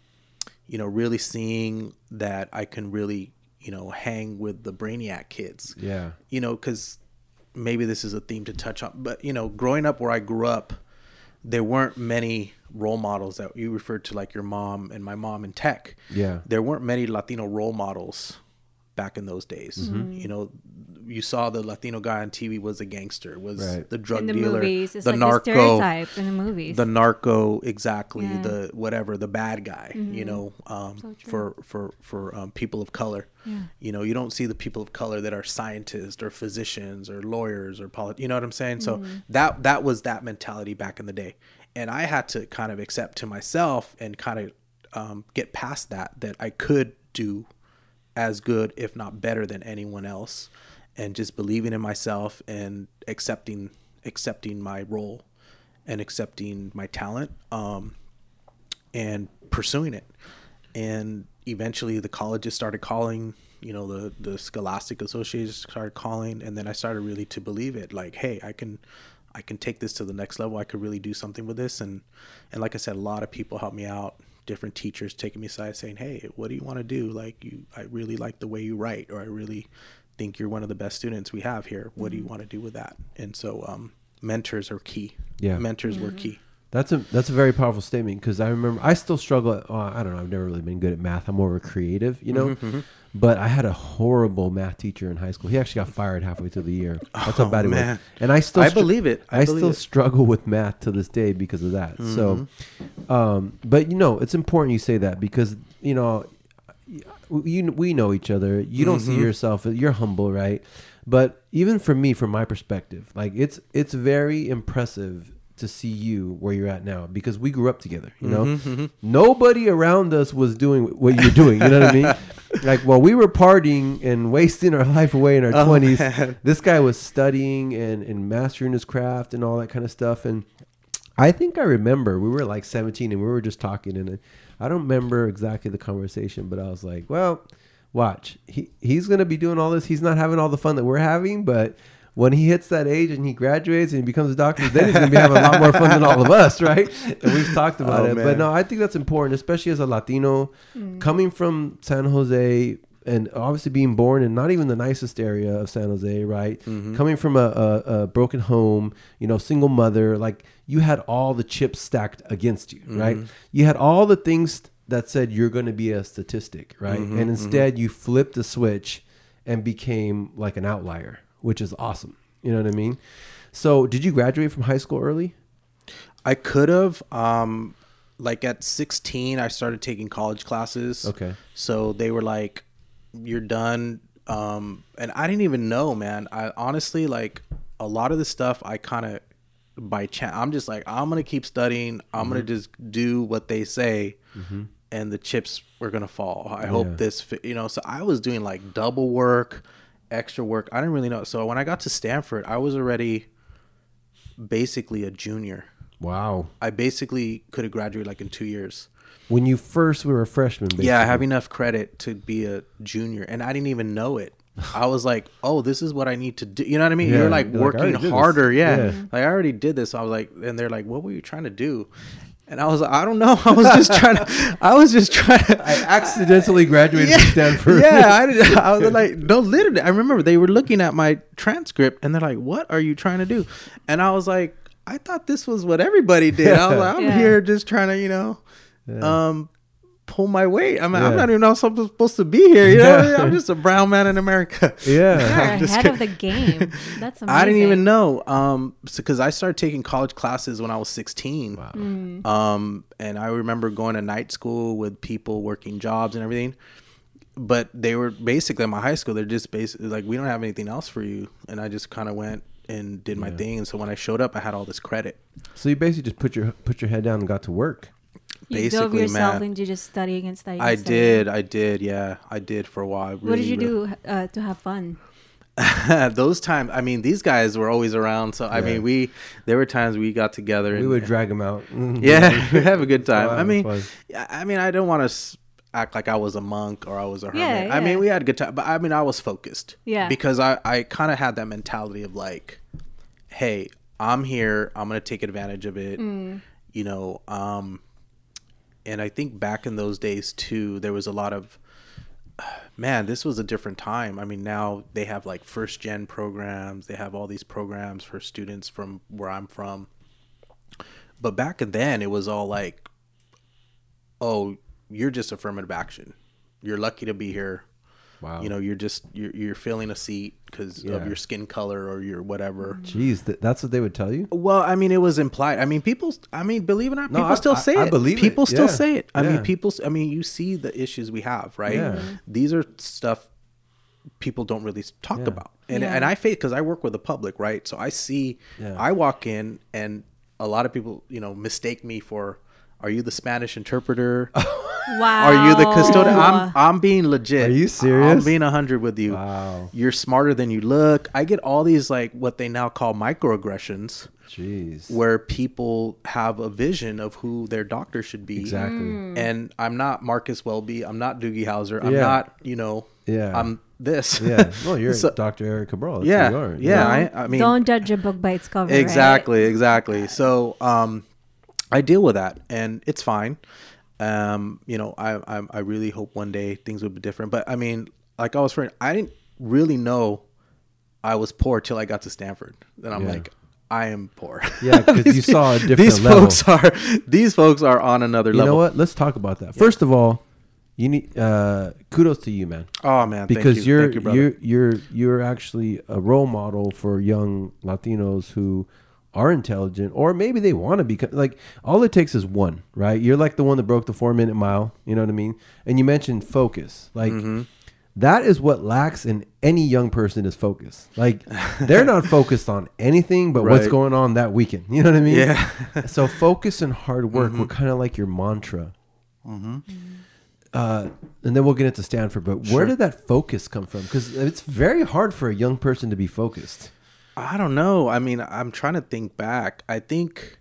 you know, really seeing that I can really, you know, hang with the brainiac kids. Yeah. You know, because maybe this is a theme to touch on, but you know, growing up where I grew up, there weren't many role models that you referred to, like your mom and my mom in tech. Yeah. There weren't many Latino role models back in those days. You know, you saw the Latino guy on TV was a gangster, was Right. the drug in the dealer, movies, it's the like narco, the stereotype in the movies. the narco exactly Yeah. Mm-hmm. the whatever the bad guy you know um, So for for for um, people of color Yeah. you know you don't see the people of color that are scientists or physicians or lawyers or polit- you know what i'm saying so Mm-hmm. that that was that mentality back in the day and i had to kind of accept to myself and kind of um, get past that that i could do as good if not better than anyone else and just believing in myself and accepting accepting my role and accepting my talent um, and pursuing it. And eventually the colleges started calling you know the the scholastic associations started calling and then i started really to believe it like hey i can i can take this to the next level. I could really do something with this. And and like i said a lot of people helped me out different teachers taking me aside saying hey what do you want to do like you i really like the way you write or i really think you're one of the best students we have here what do you want to do with that and so um mentors are key Yeah. mentors were key That's a that's a very powerful statement because I remember I still struggle. At, oh, I don't know. I've never really been good at math. I'm more of a creative, you know. Mm-hmm, But I had a horrible math teacher in high school. He actually got fired halfway through the year. That's how Oh, it man. was. And I still I believe it. I I, believe still it. struggle with math to this day because of that. So, Mm-hmm. um, but you know, it's important you say that because you know, you we know each other. You don't see Mm-hmm. yourself. You're humble, right? But even for me, from my perspective, like it's it's very impressive to see you where you're at now because we grew up together. You know, Mm-hmm, nobody around us was doing what you're doing. You know what I mean? Like while we were partying and wasting our life away in our Oh, twenties, this guy was studying and, and mastering his craft and all that kind of stuff. And I think I remember we were like 17 and we were just talking and I don't remember exactly the conversation, but I was like, well, watch, he, he's going to be doing all this. He's not having all the fun that we're having, but when he hits that age and he graduates and he becomes a doctor, then he's going to be having a lot more fun than all of us, right? And we've talked about Oh, it. But no, I think that's important, especially as a Latino mm. coming from San Jose and obviously being born in not even the nicest area of San Jose, right? Mm-hmm. Coming from a, a, a broken home, you know, single mother, like you had all the chips stacked against you, right? Mm-hmm. You had all the things that said you're going to be a statistic, right? Mm-hmm, and instead you flipped the switch and became like an outlier, which is awesome. You know what I mean? So, did you graduate from high school early? I could have. Um, like at 16, I started taking college classes. Okay. So they were like, "You're done." Um, and I didn't even know, man. I honestly like a lot of the stuff. I kind of by chance. I'm just like, I'm gonna keep studying. I'm gonna just do what they say, and the chips were gonna fall. I Yeah. hope this, fit, you know. So I was doing like double work, extra work. I didn't really know. So when I got to Stanford, I was already basically a junior. Wow. I basically could have graduated like in two years. When you first were a freshman, basically. Yeah, I have enough credit to be a junior, and I didn't even know it. I was like, "Oh, this is what I need to do." You know what I mean? Yeah, You're like you're working this." harder. Yeah. Yeah. like I already did this. I was like, and they're like, "What were you trying to do?" And I was like, "I don't know. I was just trying to. I was just trying to." I accidentally graduated from Stanford. yeah, I, did, I was like, no, literally. I remember they were looking at my transcript and they're like, "What are you trying to do?" And I was like, "I thought this was what everybody did." I was like, "I'm Yeah. here just trying to, you know, um, pull my weight. I mean, I'm not even know if I'm supposed to be here. You know, Yeah. I'm just a brown man in America." yeah. You're ahead of the game. That's amazing. I didn't even know, um, because I started taking college classes when I was 16. Wow. Mm. Um, and I remember going to night school with people working jobs and everything. But they were basically at my high school. They're just basically like, we don't have anything else for you. And I just kind of went and did my thing. And so when I showed up, I had all this credit. So you basically just put your put your head down and got to work. You dove Basically, yourself man. into just studying and studying. I and studying. did, I did, yeah, I did for a while. I What did you really- do uh, to have fun? Those times, I mean, these guys were always around. So I mean, we there were times we got together. We and, would drag them out. Yeah, we have a good time. Oh, I mean, fun. yeah, I mean, I don't want to act like I was a monk or I was a hermit. Yeah, I mean, we had a good time, but I mean, I was focused. Yeah. Because I, I kind of had that mentality of like, hey, I'm here. I'm gonna take advantage of it. Mm. You know, um, and I think back in those days too, there was a lot of man, this was a different time. I mean, now they have like first gen programs, they have all these programs for students from where I'm from. But back then, it was all like, oh, you're just affirmative action. You're lucky to be here. Wow. You know, you're just you're you're filling a seat because Yeah. of your skin color or your whatever. Jeez, th- that's what they would tell you. Well, I mean, it was implied. I mean, people. I mean, believe it or not, No, people I- still I- say I it. believe it. people still Yeah. say it. I Yeah. mean, people. I mean, you see the issues we have, right? Yeah. These are stuff people don't really talk Yeah. about, and Yeah. and I face because I work with the public, right? So I see. Yeah. I walk in, and a lot of people, you know, mistake me for. Are you the Spanish interpreter? Wow. Are you the custodian? I'm I'm being legit. Are you serious? I'm serious? being hundred with you. Wow. You're smarter than you look. I get all these like what they now call microaggressions Jeez. where people have a vision of who their doctor should be. Exactly. And I'm not Marcus Welby. I'm not Doogie Howser. I'm Yeah. not, you know, Yeah. I'm this. Yeah. No, you're So- Dr. Erik Cabral. That's yeah. who you are. Yeah. I, I mean, Don't judge a book by its cover. right? exactly. Exactly. So, um, I deal with that and it's fine. Um, you know, I, I, I really hope one day things would be different, but I mean, like I was saying, I didn't really know I was poor till I got to Stanford. Then I'm Yeah. like, I am poor. Yeah, because you saw a different These level. folks are these folks are on another You level. You know what? Let's talk about that. First of all, you need uh, kudos to you, man. Oh man, because thank you. you're Thank you, you're you're you're actually a role model for young Latinos who are intelligent or maybe they want to be like all it takes is one right you're like the one that broke the four minute mile you know what i mean and you mentioned focus like Mm-hmm. that is what lacks in any young person is focus like they're not focused on anything but what's going on that weekend you know what i mean Yeah. Mm-hmm. so focus and hard work were kind of like your mantra uh, and then we'll get into Stanford. But where did that focus come from? Because it's very hard for a young person to be focused. I don't know. I mean, I'm trying to think back. I think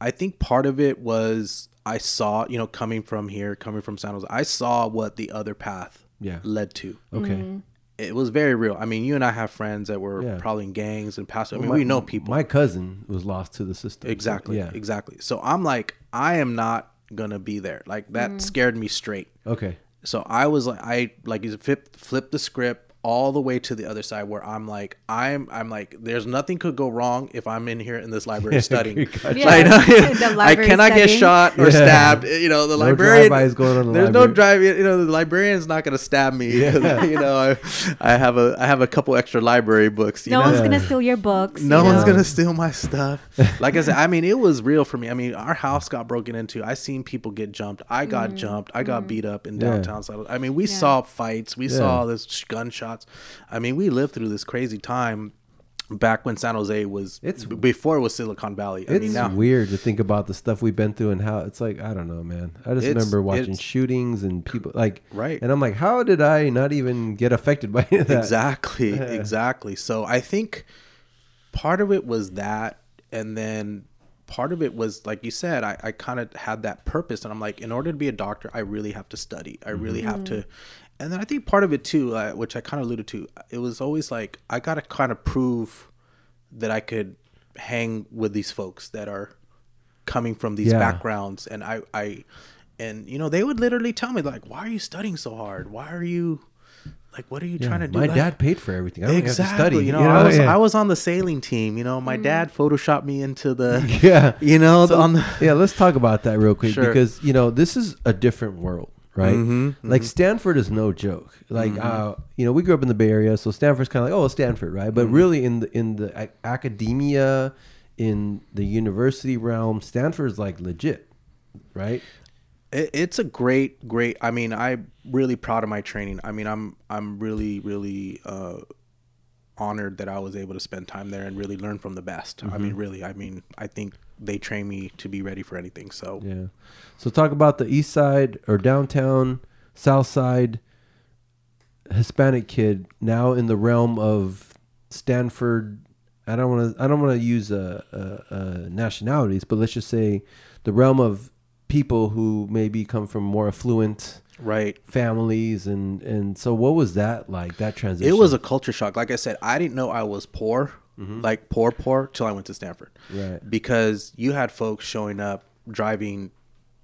I think part of it was I saw, you know, coming from here, coming from San Jose, I saw what the other path Yeah. led to. Okay. Mm-hmm. It was very real. I mean, you and I have friends that were Yeah. probably in gangs and past. I mean, My- we know people. My cousin was lost to the system. exactly. Yeah. Exactly. So I'm like, I am not gonna be there. Like that mm-hmm. scared me straight. Okay. So I was like, I like you flip flip the script all the way to the other side where I'm like, I'm I'm like, there's nothing could go wrong if I'm in here in this library studying. Gotcha. Yeah, Like, the I library cannot get shot or Yeah. stabbed. You know, the No librarian. drive-bys going on in the there's no library. drive. You know, the librarian's not gonna stab me. Yeah. you know, I, I have a I have a couple extra library books. You No know? one's Yeah. gonna steal your books. No you one's know? gonna steal my stuff. Like I said, I mean, it was real for me. I mean, our house got broken into. I seen people get jumped. I got mm-hmm. jumped. I got mm-hmm. beat up in downtown. South. I mean, we Yeah. saw fights. We Yeah. saw this sh- gunshots. I mean, we lived through this crazy time back when San Jose was. It's- before it was Silicon Valley. I It's mean, now weird to think about the stuff we've been through and how it's like I don't know, man. I just remember watching shootings and people like Right. and I'm like, how did I not even get affected by that? exactly exactly so i think part of it was that and then part of it was like you said i, I kind of had that purpose and i'm like in order to be a doctor i really have to study i really have mm-hmm. to and then i think part of it too uh, which i kind of alluded to it was always like i gotta kind of prove that i could hang with these folks that are coming from these Yeah. backgrounds and i i and you know they would literally tell me like why are you studying so hard why are you like what are you Yeah, trying to do My Like- dad paid for everything. I don't exactly. have to study. You know, I was Yeah. I was on the sailing team. You know, my dad photoshopped me into the. Yeah. You know, So, on the. yeah, let's talk about that real quick Sure. because you know this is a different world, right? Mhm, Like Stanford is no joke. Like Mm-hmm. uh, you know, we grew up in the Bay Area, so Stanford's kind of like oh, Stanford, right? Mm-hmm. But really, in the in the a- academia, in the university realm, Stanford's like legit, right? It, it's a great, great. I mean, I'm really proud of my training. I mean, I'm I'm really, really uh, honored that I was able to spend time there and really learn from the best. I mean, really. I mean, I think they train me to be ready for anything. So Yeah. So talk about the East Side or downtown, South Side, Hispanic kid now in the realm of Stanford. I don't want to. I don't want to use uh, uh, uh, nationalities, but let's just say the realm of people who maybe come from more affluent right. families, and and so what was that like? That transition. It was a culture shock. Like I said, I didn't know I was poor, Mm-hmm. like poor, poor, till I went to Stanford. Right. Because you had folks showing up driving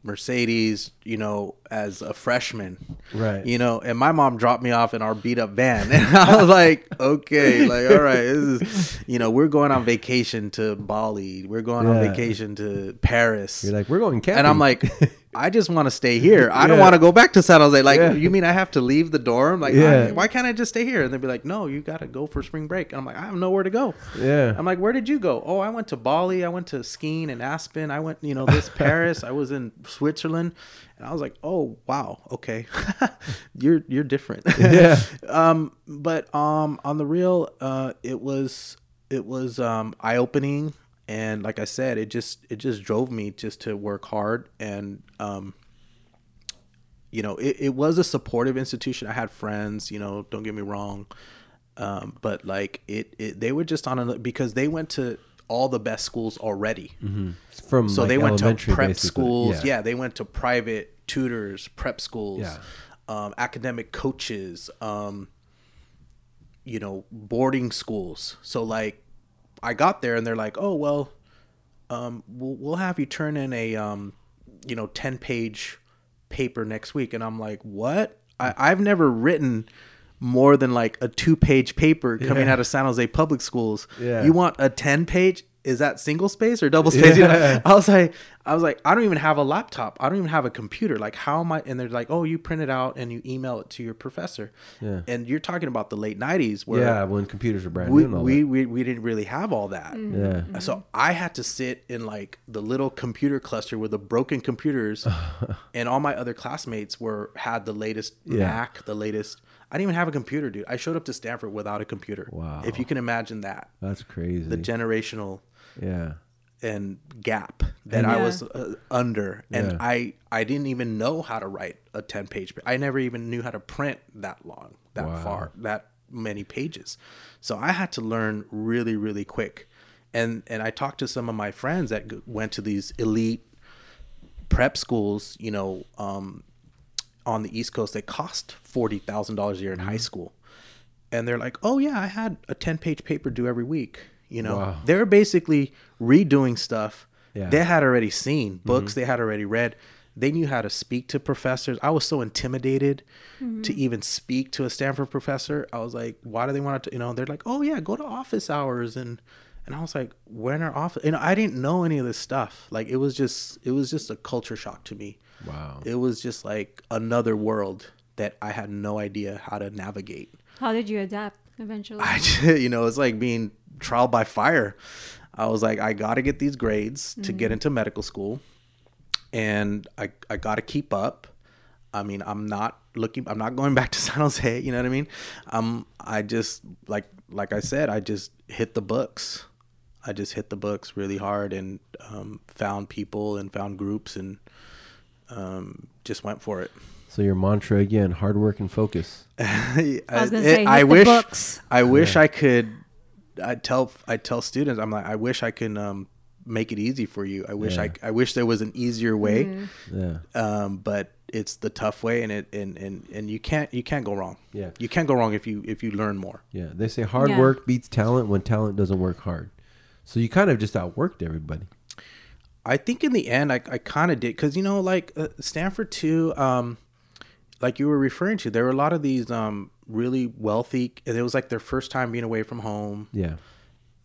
Mercedes, you know, as a freshman. Right. You know, and my mom dropped me off in our beat up van. And I was like, okay, like, all right, this is, you know, we're going on vacation to Bali. We're going on vacation to Paris. You're like we're going camping, and I'm like, I just want to stay here. I don't want to go back to San Jose. Like, Yeah. you mean I have to leave the dorm? Like, Yeah. Why can't I just stay here? And they'd be like, no, you got to go for spring break. And I'm like, I have nowhere to go. Yeah. I'm like, where did you go? Oh, I went to Bali. I went to skiing in Aspen. I went, you know, this Paris. I was in Switzerland. And I was like, oh, wow. Okay. you're, you're different. Yeah. um, but, um, on the real, uh, it was, it was, um, eye opening. And like I said, it just, it just drove me just to work hard and, um, you know, it, it was a supportive institution. I had friends, you know, don't get me wrong. Um, but like it, it, they were just on a, because they went to all the best schools already. From So like, they went to prep basically. schools. Yeah. they went to private tutors, prep schools, Yeah. um, academic coaches, um, you know, boarding schools. So like, I got there and they're like, oh well, um, we'll we'll have you turn in a um, you know, ten page paper next week, and I'm like, what? I, I've never written more than like a two page paper coming Yeah. out of San Jose public schools. Yeah. You want a ten page? Is that single space or double space? You know? I was like, I was like, I don't even have a laptop. I don't even have a computer. Like, how am I? And they're like, oh, you print it out and you email it to your professor. Yeah. And you're talking about the late '90s where Yeah, when computers are brand we, new and all we, we we didn't really have all that. that. Yeah. Mm-hmm. So I had to sit in like the little computer cluster with the broken computers, and all my other classmates were had the latest Yeah. Mac, the latest. I didn't even have a computer, dude. I showed up to Stanford without a computer. Wow. If you can imagine that, That's crazy. the generational yeah. and gap that And- I Yeah. was uh, under, and Yeah. I I didn't even know how to write a ten page. I never even knew how to print that long, that Wow. far, that many pages. So I had to learn really really quick, and and I talked to some of my friends that went to these elite prep schools, you know, um, on the East Coast. They cost forty thousand dollars a year in high mm-hmm. school, and they're like, "Oh yeah, I had a ten page paper due every week." You know, Wow. they're basically redoing stuff Yeah. they had already seen books mm-hmm. they had already read they knew how to speak to professors i was so intimidated to mm-hmm. even speak to a stanford professor i was like why do they want to you know they're like oh yeah go to office hours and and i was like when are office you know i didn't know any of this stuff like it was just it was just a culture shock to me Wow. it was just like another world that i had no idea how to navigate How did you adapt eventually? I, ju- you know, it's like being trial by fire. I was like, I got to get these grades to get into medical school, and I I got to keep up. I mean, I'm not looking. I'm not going back to San Jose. You know what I mean? Um, I just like like I said, I just hit the books. I just hit the books really hard and um, found people and found groups and um, just went for it. So your mantra again: hard work and focus. I was gonna say, hit I the wish books. I wish I could. I tell I tell students I'm like I wish I can um, make it easy for you. I wish I I wish there was an easier way, Mm-hmm. Yeah. um, but it's the tough way, and it and, and and you can't you can't go wrong. Yeah. you can't go wrong if you if you learn more. Yeah. They say hard Yeah. work beats talent when talent doesn't work hard. So you kind of just outworked everybody. I think in the end, I, I kind of did because you know, like uh, Stanford too, um, like you were referring to, there were a lot of these um, really wealthy, and it was like their first time being away from home, Yeah.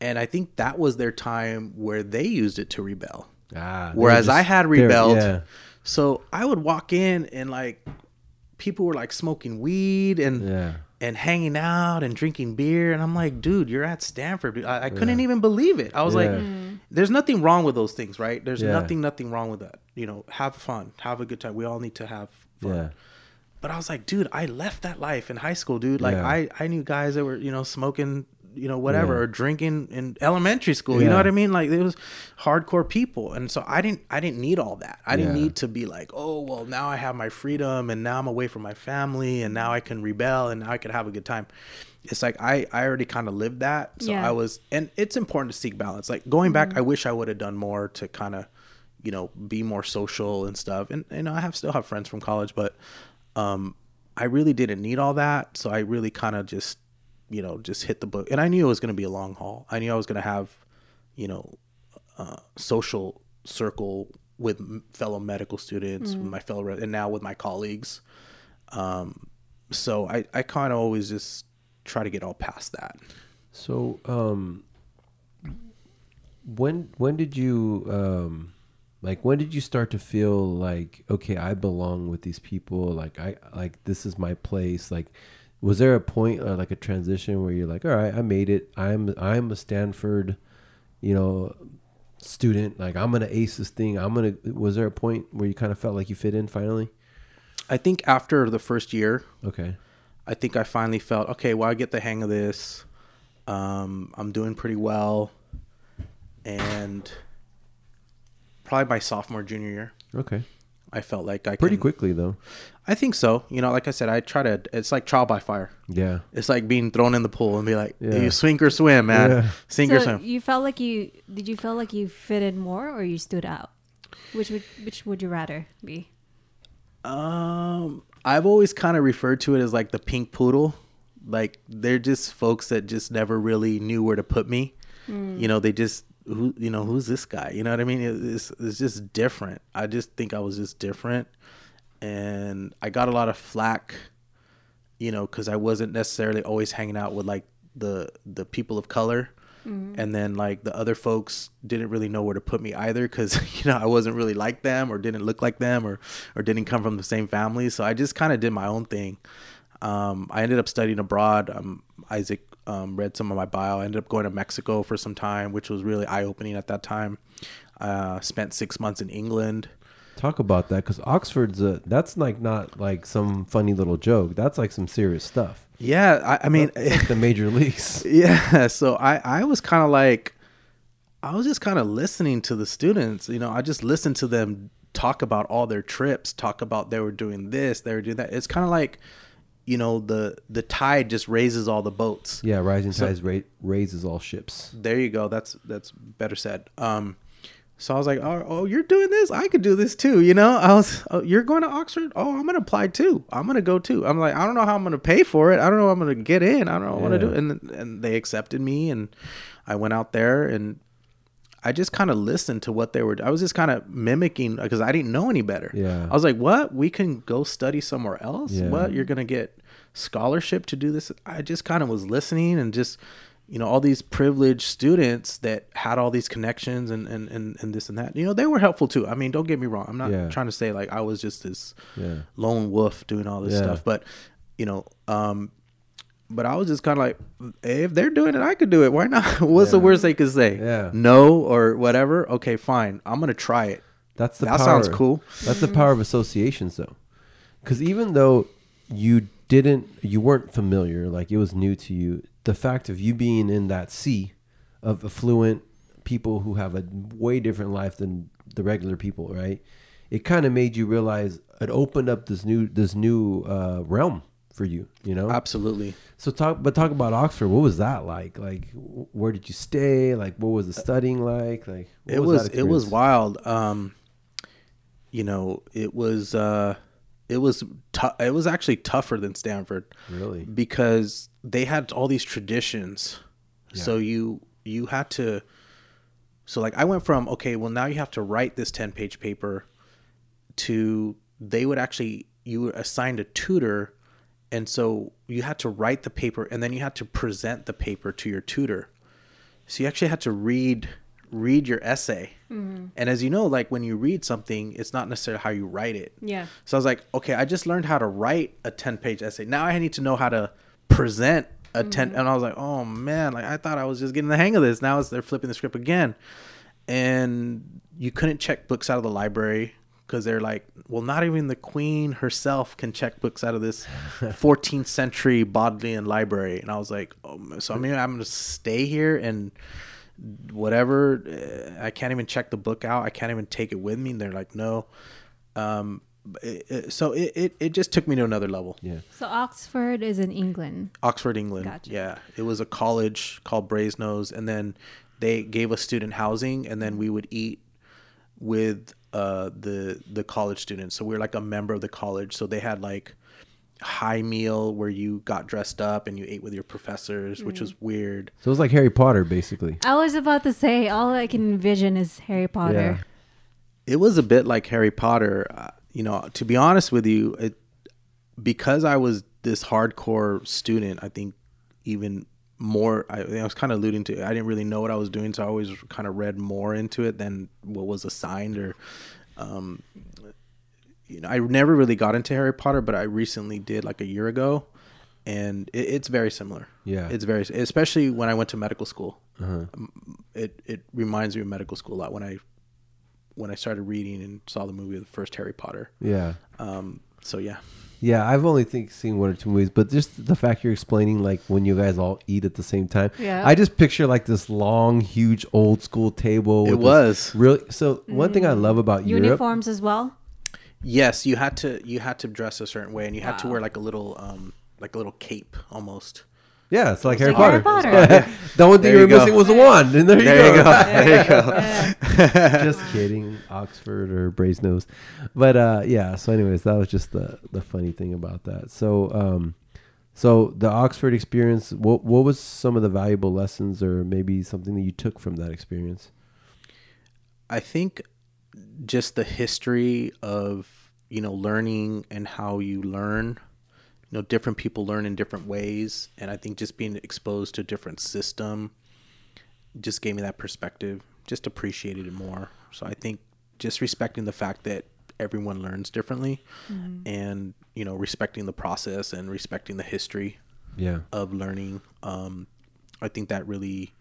and I think that was their time where they used it to rebel. Ah. Whereas were I had rebelled, Yeah. so I would walk in and like people were like smoking weed and Yeah. And hanging out and drinking beer, and I'm like, dude, you're at Stanford. dude. I, I couldn't even believe it. I was like, Yeah. Mm. there's nothing wrong with those things, right? There's Yeah. nothing, nothing wrong with that. You know, have fun, have a good time. We all need to have fun. Yeah. But I was like, dude, I left that life in high school, dude. Like Yeah. I, I knew guys that were, you know, smoking, you know, whatever, Yeah. or drinking in elementary school. You know what I mean? Like it was hardcore people. And so I didn't I didn't need all that. I didn't need to be like, oh well now I have my freedom and now I'm away from my family and now I can rebel and now I can have a good time. It's like I, I already kind of lived that. So Yeah. I was and it's important to seek balance. Like going back, Mm-hmm. I wish I would have done more to kind of you know be more social and stuff and you know i have still have friends from college but um i really didn't need all that so i really kind of just you know just hit the book and i knew it was going to be a long haul i knew i was going to have you know uh, social circle with fellow medical students with my fellow and now with my colleagues um so i i kind of always just try to get all past that So, um, when when did you um, Like when did you start to feel like okay, I belong with these people? Like I like this is my place. Like was there a point or like a transition where you're like, all right, I made it. I'm I'm a Stanford, you know, student. Like I'm gonna ace this thing. I'm gonna. Was there a point where you kind of felt like you fit in finally? I think after the first year, Okay. I think I finally felt okay. Well, I get the hang of this. Um, I'm doing pretty well, and probably by sophomore junior year, Okay. I felt like I Pretty can- quickly though. I think so. You know, like I said, I try to. It's like trial by fire. Yeah. It's like being thrown in the pool and be like, Yeah. you sink or swim, man. Yeah. Sink or swim. you felt like you did you feel like you fit in more or you stood out? Which would which would you rather be? Um, I've always kind of referred to it as like the pink poodle. Like they're just folks that just never really knew where to put me. You know, they just who you know who's this guy? You know what I mean? It's it's just different. I just think I was just different, and I got a lot of flack. You know, because I wasn't necessarily always hanging out with like the the people of color. And then like the other folks didn't really know where to put me either because you know I wasn't really like them or didn't look like them or or didn't come from the same family. So I just kind of did my own thing. Um, I ended up studying abroad. Um, Isaac um, read some of my bio. I ended up going to Mexico for some time, which was really eye opening at that time. Uh, spent six months in England. Talk about that because Oxford's a, that's like not like some funny little joke. That's like some serious stuff. Yeah, I, I mean, like the major leagues. yeah so i i was kind of like i was just kind of listening to the students you know i just listened to them talk about all their trips talk about they were doing this they were doing that it's kind of like you know the the tide just raises all the boats Yeah, rising So- tides ra- raises all ships. there you go that's that's better said um so I was like, oh, oh, you're doing this? I could do this too. You know, I was, oh, you're going to Oxford? Oh, I'm to apply too. I'm to go too. I'm like, I don't know how I'm to pay for it. I don't know how I'm to get in. I don't know what I'm going to Yeah. do. And, and they accepted me and I went out there and I just kind of listened to what they were. I was just kind of mimicking because I didn't know any better. Yeah. I was like, what? We can go study somewhere else? Yeah. What? You're to get scholarship to do this? I just kind of was listening and just, you know, all these privileged students that had all these connections and, and, and, and this and that, you know, they were helpful too. I mean, don't get me wrong. I'm not Yeah. trying to say like I was just this lone wolf doing all this stuff, but you know, um, but I was just kind of like, hey, if they're doing it, I could do it. Why not? What's the worst they could say? Yeah. No or whatever. Okay, fine. I'm gonna try it. That's the that power. sounds cool. That's the power of associations, though, because even though you didn't, you weren't familiar, like it was new to you. The fact of you being in that sea of affluent people who have a way different life than the regular people, right? It kind of made you realize it opened up this new this new uh, realm for you, you know. Absolutely. So talk, but talk about Oxford. What was that like? Like, where did you stay? Like, what was the studying like? Like, what it was, that it was wild. Um, you know, it was uh, it was tough. it was actually tougher than Stanford. Really? because they had all these traditions. So you you had to so like I went from okay, well now you have to write this 10-page paper to they would actually you were assigned a tutor and so you had to write the paper and then you had to present the paper to your tutor. So you actually had to read read your essay. Mm-hmm. And as you know, like when you read something, it's not necessarily how you write it. Yeah. So I was like, okay, I just learned how to write a 10 page essay. Now I need to know how to present a 10. Mm-hmm. And I was like, oh man, like I thought I was just getting the hang of this. Now it's, they're flipping the script again. And you couldn't check books out of the library because they're like, well, not even the queen herself can check books out of this 14th century Bodleian library. And I was like, oh, so I mean, I'm going to stay here and whatever. uh, I can't even check the book out. I can't even take it with me. And they're like, no. Um, it, it- so it, it, it just took me to another level. Yeah. So Oxford is in England. Oxford, England. Gotcha. Yeah. It was a college called Brasenose. And then they gave us student housing and then we would eat with uh, the the college students. So we were like a member of the college. So they had like high meal where you got dressed up and you ate with your professors, which was weird. So it was like Harry Potter, basically. I was about to say all I can envision is Harry Potter. it was a bit like Harry Potter. Uh, you know, to be honest with you, it because I was this hardcore student, I think even more. I, I was kind of alluding to. I didn't really know what I was doing, so I always kind of read more into it than what was assigned or. Um, you know, I never really got into Harry Potter, but I recently did like a year ago, and it, it's very similar. Yeah. it's very, especially when I went to medical school. Uh-huh. Um, It it reminds me of medical school a lot when I when I started reading and saw the movie of the first Harry Potter. Yeah. Um, so yeah, Yeah, I've only think seen one or two movies, but just the fact you're explaining like when you guys all eat at the same time. Yeah. I just picture like this long, huge, old school table. It was. really. So one thing I love about Europe. Uniforms as well. yes, you had to you had to dress a certain way, and you had to wear like a little um like a little cape almost. Yeah, it's like Harry like Potter. Harry Potter. the only thing There you were go. missing was a wand, and there you There you go. go. There you go. just kidding, Oxford or Brasenose. But uh, yeah. So, anyways, that was just the the funny thing about that. So, um, so the Oxford experience. What what was some of the valuable lessons, or maybe something that you took from that experience? I think just the history of you know learning and how you learn. You know, different people learn in different ways, and I think just being exposed to a different system just gave me that perspective. Just appreciated it more. So I think just respecting the fact that everyone learns differently, and you know, respecting the process and respecting the history Yeah. of learning. Um, I think that really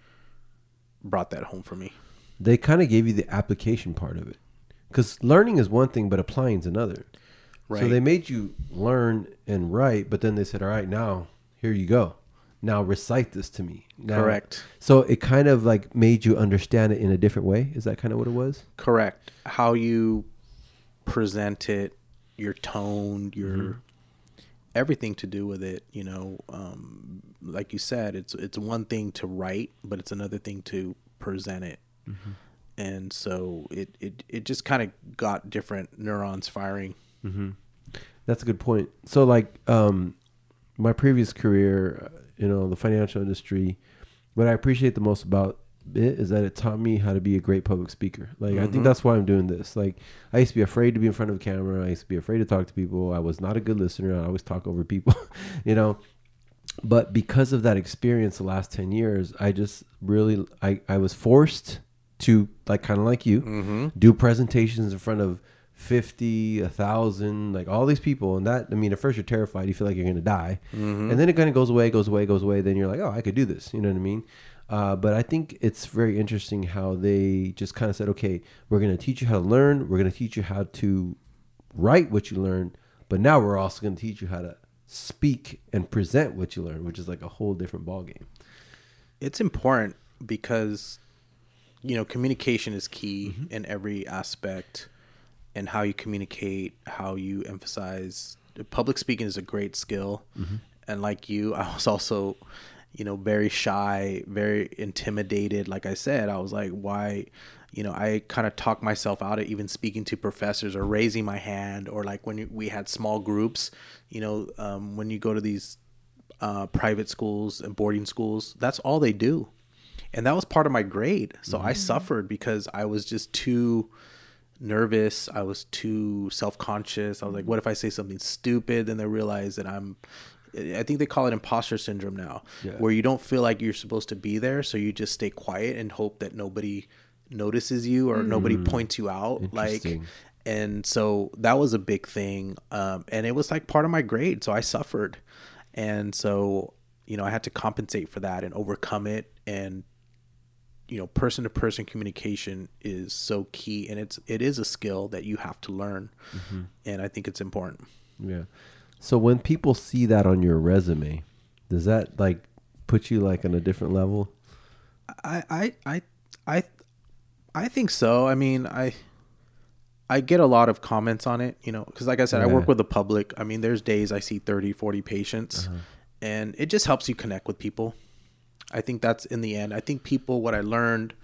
brought that home for me. They kind of gave you the application part of it, because learning is one thing, but applying is another. So they made you learn and write, but then they said, "All right, now here you go. Now recite this to me." Now, Correct. So it kind of like made you understand it in a different way. Is that kind of what it was? Correct. How you present it, your tone, your everything to do with it. You know, um, like you said, it's it's one thing to write, but it's another thing to present it. And so it it it just kind of got different neurons firing. Mm-hmm. That's a good point. So like um my previous career, you know, the financial industry, what I appreciate the most about it is that it taught me how to be a great public speaker. Like I think mm-hmm. that's why I'm doing this. Like I used to be afraid to be in front of a camera. I used to be afraid to talk to people. I was not a good listener. I always talk over people, you know. But because of that experience the last 10 years, I just really I I was forced to like kind of like you mm-hmm. do presentations in front of 50 a thousand like all these people and that i mean at first you're terrified you feel like you're gonna die. And then it kind of goes away goes away goes away then you're like oh i could do this you know what i mean? Uh, but i think it's very interesting how they just kind of said okay we're gonna teach you how to learn we're gonna teach you how to write what you learned but now we're also gonna teach you how to speak and present what you learn, which is like a whole different ballgame. It's important because you know communication is key Mm-hmm. in every aspect and how you communicate how you emphasize public speaking is a great skill Mm-hmm. and like you i was also you know very shy very intimidated like i said i was like why you know i kind of talk myself out of even speaking to professors or raising my hand or like when we had small groups you know um, when you go to these uh, private schools and boarding schools, that's all they do. And that was part of my grade. So I suffered because I was just too nervous. I was too self conscious. I was like, what if I say something stupid? Then they realize that I'm. I think they call it imposter syndrome now, Yeah. where you don't feel like you're supposed to be there. So you just stay quiet and hope that nobody notices you or nobody points you out. Like, and so that was a big thing um, and it was like part of my grade so i suffered and so you know i had to compensate for that and overcome it and you know person to person communication is so key and it's it is a skill that you have to learn mm-hmm. and i think it's important Yeah. So when people see that on your resume, does that like put you like on a different level? I I I I I think so. I mean, I I get a lot of comments on it, you know, cuz like I said I work with the public. I mean, there's days I see 30, 40 patients uh-huh. and it just helps you connect with people. I think that's in the end. I think people what I learned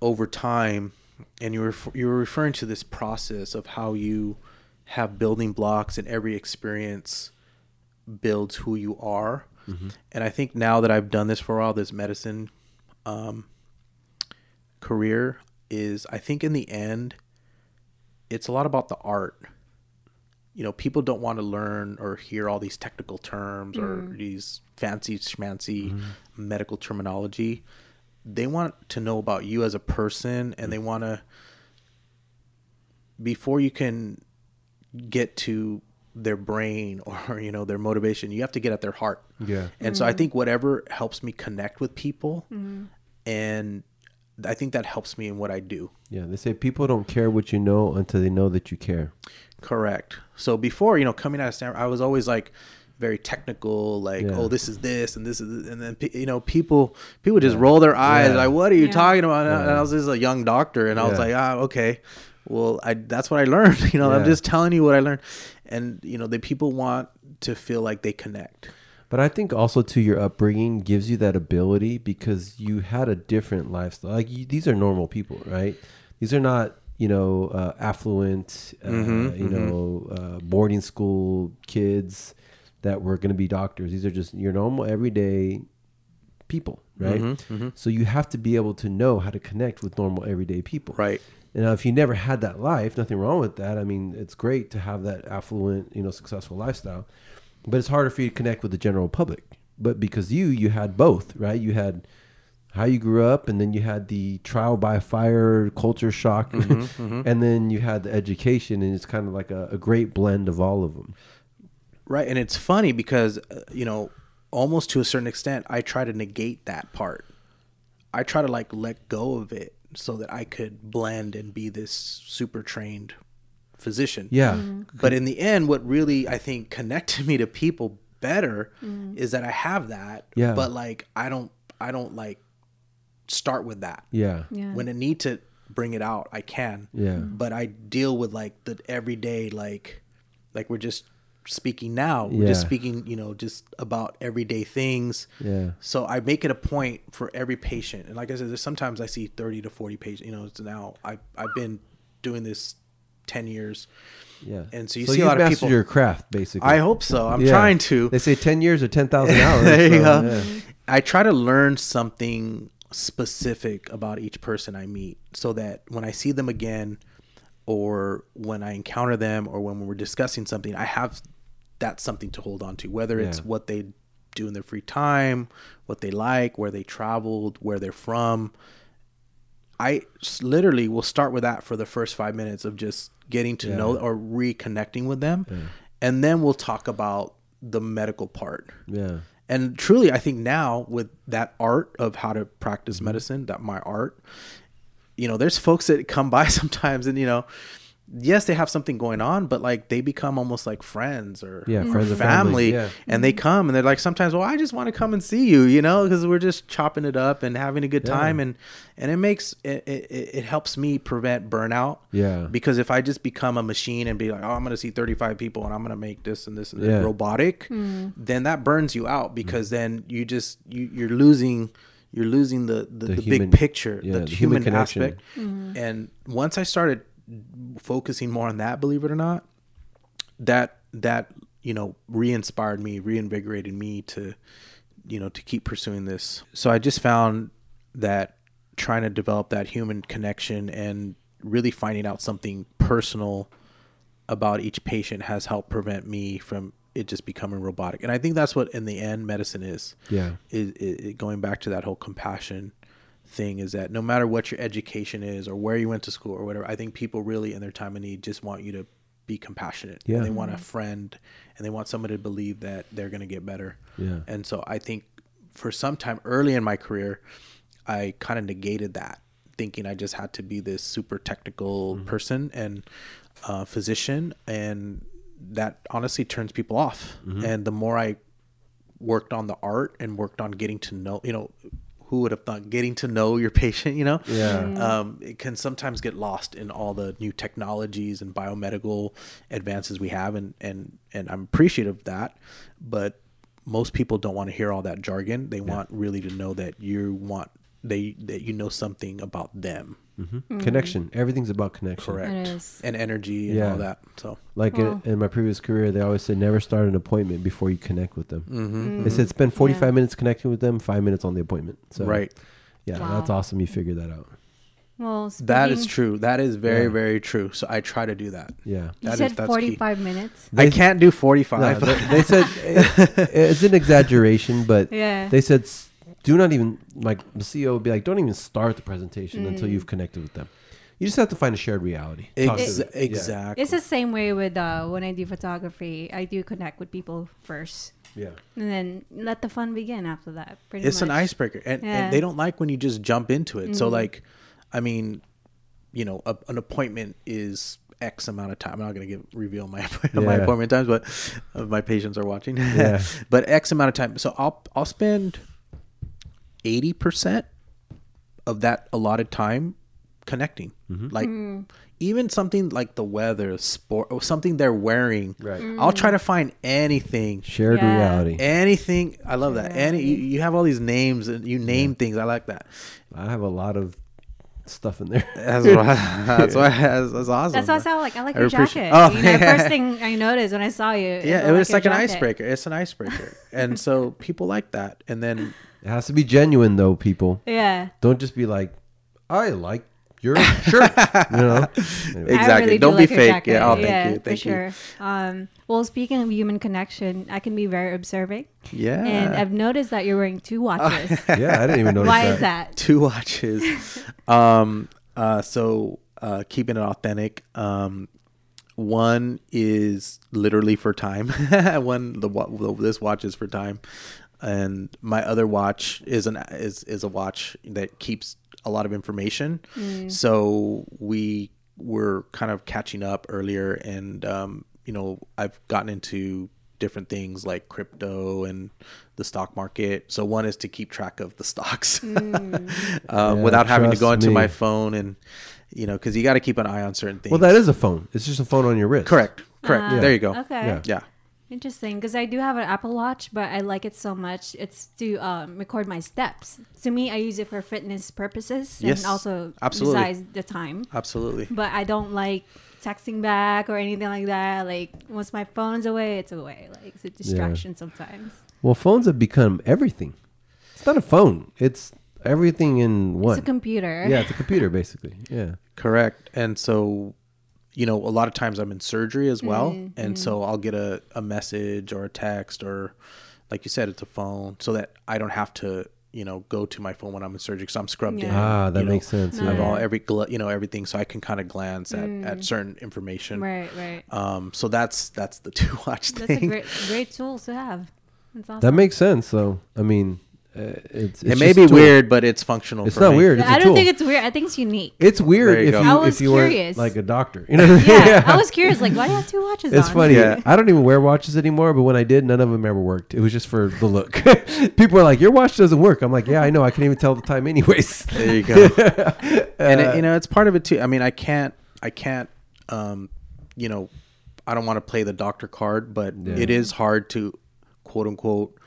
over time and you were you were referring to this process of how you have building blocks and every experience builds who you are. And I think now that I've done this for a while, this medicine um, career is, I think in the end, it's a lot about the art. you know people don't want to learn or hear all these technical terms or these fancy schmancy mm-hmm. medical terminology they want to know about you as a person and they want to before you can get to their brain or you know their motivation you have to get at their heart Yeah. and so i think whatever helps me connect with people mm-hmm. and i think that helps me in what i do Yeah. They say people don't care what you know until they know that you care. Correct. So before, you know, coming out of Stanford, I was always like very technical, like, Yeah. oh, this is this and this is, this. and then you know, people people just roll their eyes, Yeah. like, what are you Yeah. talking about? And Yeah. I was just a young doctor, and I was like, ah, okay, well, I that's what I learned. You know, I'm just telling you what I learned, and you know, the people want to feel like they connect. But I think also to your upbringing gives you that ability because you had a different lifestyle. Like you, these are normal people, right? These are not, you know, uh, affluent, uh, Mhm, you know, uh, boarding school kids that were going to be doctors. These are just your normal everyday people, right? Mhm, mhm. So you have to be able to know how to connect with normal everyday people. Right. And now, if you never had that life, nothing wrong with that. I mean, it's great to have that affluent, you know, successful lifestyle, but it's harder for you to connect with the general public. But because you, you had both, right? You had how you grew up, and then you had the trial by fire culture shock, and then you had the education, and it's kind of like a, a great blend of all of them. Right. And it's funny because, uh, you know, almost to a certain extent, I try to negate that part. I try to like let go of it so that I could blend and be this super trained physician. Yeah, mm-hmm. Mm-hmm. But in the end, what really I think connected me to people better mm. is that I have that. Yeah. But like, I don't, I don't like start with that. yeah, Yeah. When I need to bring it out, I can. Yeah. Mm-hmm. But I deal with like the everyday, like, like we're just speaking now. We're just speaking, you know, just about everyday things. yeah, So I make it a point for every patient, and like I said, there's sometimes I see thirty to forty patients. You know, it's now I I've been doing this ten years. yeah. And so you so see a lot of people- your craft, basically. I hope so. I'm Yeah. trying to. They say ten years or ten thousand hours. there you so, go. yeah. I try to learn something specific about each person I meet, so that when I see them again, or when I encounter them, or when we're discussing something, I have that something to hold on to. Whether it's Yeah. what they do in their free time, what they like, where they traveled, where they're from. I literally will start with that for the first five minutes of just getting to Yeah. know or reconnecting with them, and then we'll talk about the medical part. Yeah. And truly, I think now with that art of how to Mm-hmm. practice medicine, that my art, you know, there's folks that come by sometimes and, you know, yes, they have something going on, but like they become almost like friends or, Yeah, or friends and family, family. yeah. And they mm-hmm. come and they're like, sometimes, well, I just want to come and see you, you know, because we're just chopping it up and having a good Yeah. time. And, and it makes, it, it, it helps me prevent burnout. Yeah. Because if I just become a machine and be like, oh, I'm going to see 35 people and I'm going to make this and this and Yeah. this robotic, hmm. then that burns you out mm-hmm. because then you just you you're losing you're losing the the, The the, human- big picture, yeah, the, the human human, connection. aspect. Mm-hmm. And once I started focusing more on that, believe it or not, that that you know re-inspired me, reinvigorated me to you know to keep pursuing this. So I just found that trying to develop that human connection and really finding out something personal about each patient has helped prevent me from it just becoming robotic. And I think that's what in the end medicine is. Yeah. Is, is going back to that whole compassion thing is that no matter what your education is or where you went to school or whatever, I think people really in their time of need just want you to be compassionate. Yeah. And they want a friend and they want somebody to believe that they're going to get better. Yeah. And so I think for some time early in my career, I kind of negated that, thinking I just had to be this super technical Mm-hmm. person and uh, physician, and that honestly turns people off. Mm-hmm. And the more I worked on the art and worked on getting to know, you know, who would have thought getting to know your patient, you know, Yeah. um, it can sometimes get lost in all the new technologies and biomedical advances we have, and and and I'm appreciative of that, but most people don't want to hear all that jargon. They want really to know that you want they that you know something about them, Mm-hmm. Mm-hmm. Connection. Everything's about connection. correct, It is. and energy and Yeah. all that. So Like Well- in, in my previous career, they always said never start an appointment before you connect with them. mm-hmm. Mm. They said spend 45 Yeah. minutes connecting with them, five minutes on the appointment. So right, Yeah, Wow. that's awesome. You figured that out. Well, That is speaking- true. That is very Yeah. very true. So I try to do that. Yeah. You That is- said that's key. 45 minutes. I can't do No, 45. they, they said it- it's an exaggeration, but Yeah. they said s- do not even like the CEO would be like, don't even start the presentation Mm. until you've connected with them. You just have to find a shared reality. Talk to Ex- them. Yeah. exactly. It's the same way with uh, when I do photography. I do connect with people first, Yeah. and then let the fun begin after that. Pretty it's an icebreaker and, Yeah. and they don't like when you just jump into it so Mhm. like i mean you know a, an appointment is x amount of time i'm not going to give reveal my my appointment times but uh, my patients are watching Yeah. but x amount of time so i'll i'll spend 80% of that allotted time connecting Mm-hmm. like Mm. even something like the weather sport or something they're wearing Right. i'll try to find anything Shared Yeah. reality. anything i love that any you, you have all these names and you name things i like that I have a lot of stuff in there. that's why that's why that's, that's awesome That's why I sound like I like I your appreciate- jacket. Oh, you know, yeah. first thing I noticed when I saw you. yeah it was your like an icebreaker it's an icebreaker and so people like that and then It has to be genuine though, people. Yeah. Don't just be like, I like your shirt. you know? Anyway. Exactly. really do Don't be like fake. jacket. Yeah, oh, thank you, For you. sure. Um, well, speaking of human connection, I can be very observing, yeah and I've noticed that you're wearing two watches. Yeah, I didn't even notice Why that. is that? two watches um uh so uh keeping it authentic um one is literally for time one the, the this watch is for time and my other watch is an is is a watch that keeps a lot of information. So we were kind of catching up earlier and um you know i've gotten into different things like crypto and the stock market. So one is to keep track of the stocks um, Yeah, without having to go trust into my phone and you know because you got to keep an eye on certain things Well, that is a phone. It's just a phone on your wrist. correct correct. Uh, there you go. Okay. Yeah. yeah Interesting, because I do have an Apple Watch, but I like it so much. It's to um, record my steps. To me, I use it for fitness purposes Yes, and also absolutely. besides the time. absolutely But I don't like texting back or anything like that. Like once my phone's away, it's away. Like it's a distraction sometimes. Well, phones have become everything. It's not a phone. It's everything in one. It's a computer. yeah, it's a computer basically. Yeah. correct and so you know a lot of times i'm in surgery as well Mm-hmm. and so i'll get a, a message or a text or like you said it's a phone so that i don't have to you know go to my phone when i'm in surgery because i'm scrubbed in Ah, that you know, makes sense. I have Yeah. all every gl- you know everything so i can kind of glance at, Mm. at certain information Right, right. um so that's that's the two watch That's a thing great, great tool to have. That's awesome. That makes sense though. I mean, uh, it's, it may be a tool. weird but it's functional It's for not me. weird. It's a I don't tool. think it's weird. I think it's unique. It's weird you if go. you I if was you were curious. like a doctor. You know? Yeah, I was curious. Like, why do you have two watches It's on? funny. Yeah. I don't even wear watches anymore, but when I did, none of them ever worked. It was just for the look. People are like, "Your watch doesn't work." I'm like, "Yeah, I know. I can't even tell the time, anyways." There you go. and it, you know, it's part of it too. I mean, I can't, I can't, um, you know, I don't want to play the doctor card, but Yeah. it is hard to, quote unquote,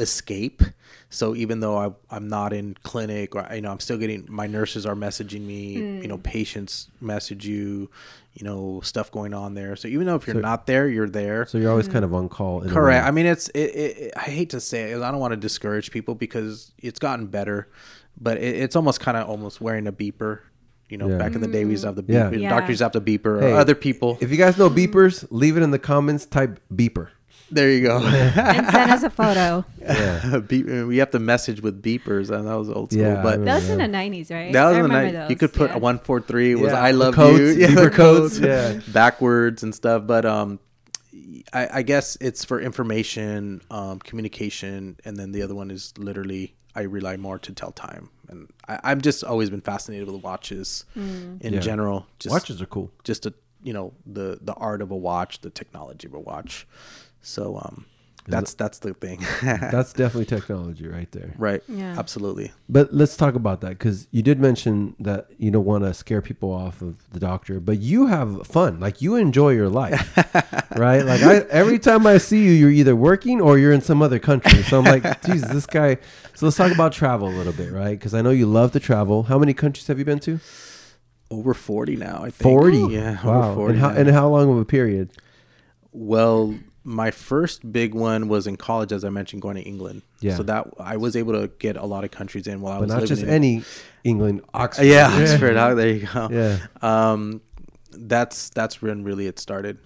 escape. So even though I, I'm not in clinic, or you know, I'm still getting my nurses are messaging me. You know, hmm. patients message you. You know, stuff going on there. So even though if you're So- not there, you're there. So you're always hmm. kind of on call. in Correct. I mean, it's. It, it, it- I hate to say it. I don't want to discourage people because it's gotten better, but it, it's almost kind of almost wearing a beeper. You know, Yeah. back in the day we used to have the beeper. Yeah. Doctors used to have the beeper. Hey, or other people. If you guys know beepers, leave it in the comments. Type beeper. There you go. and send us a photo. Yeah. Beep, we have to message with beepers, and that was old school. Yeah, but That was in the nineties, right? that was I in the remember night. those. You could put yeah. a one four three was Yeah, I the love codes, you. beeper the codes, yeah. backwards and stuff. But um, I, I guess it's for information, um, communication, and then the other one is literally I rely more to tell time. And I, I've just always been fascinated with watches in Yeah. general. Just Watches are cool. just a you know the the art of a watch, the technology of a watch. So um, that's that's the thing. That's definitely technology right there. right. Yeah. Absolutely. But let's talk about that because you did mention that you don't want to scare people off of the doctor, but you have fun. Like you enjoy your life, right? Like I, every time I see you, you're either working or you're in some other country. So I'm like, Jesus, this guy. So let's talk about travel a little bit, right? Because I know you love to travel. How many countries have you been to? Over forty now. I think Forty. Yeah. Wow. Over forty. And how now. and how long of a period? Well, my first big one was in college, as I mentioned, going to England. Yeah. So that I was able to get a lot of countries in while I But was not living just in, any England, Oxford. Yeah, Oxford. oh, there you go. Yeah. Um, that's that's when really it started.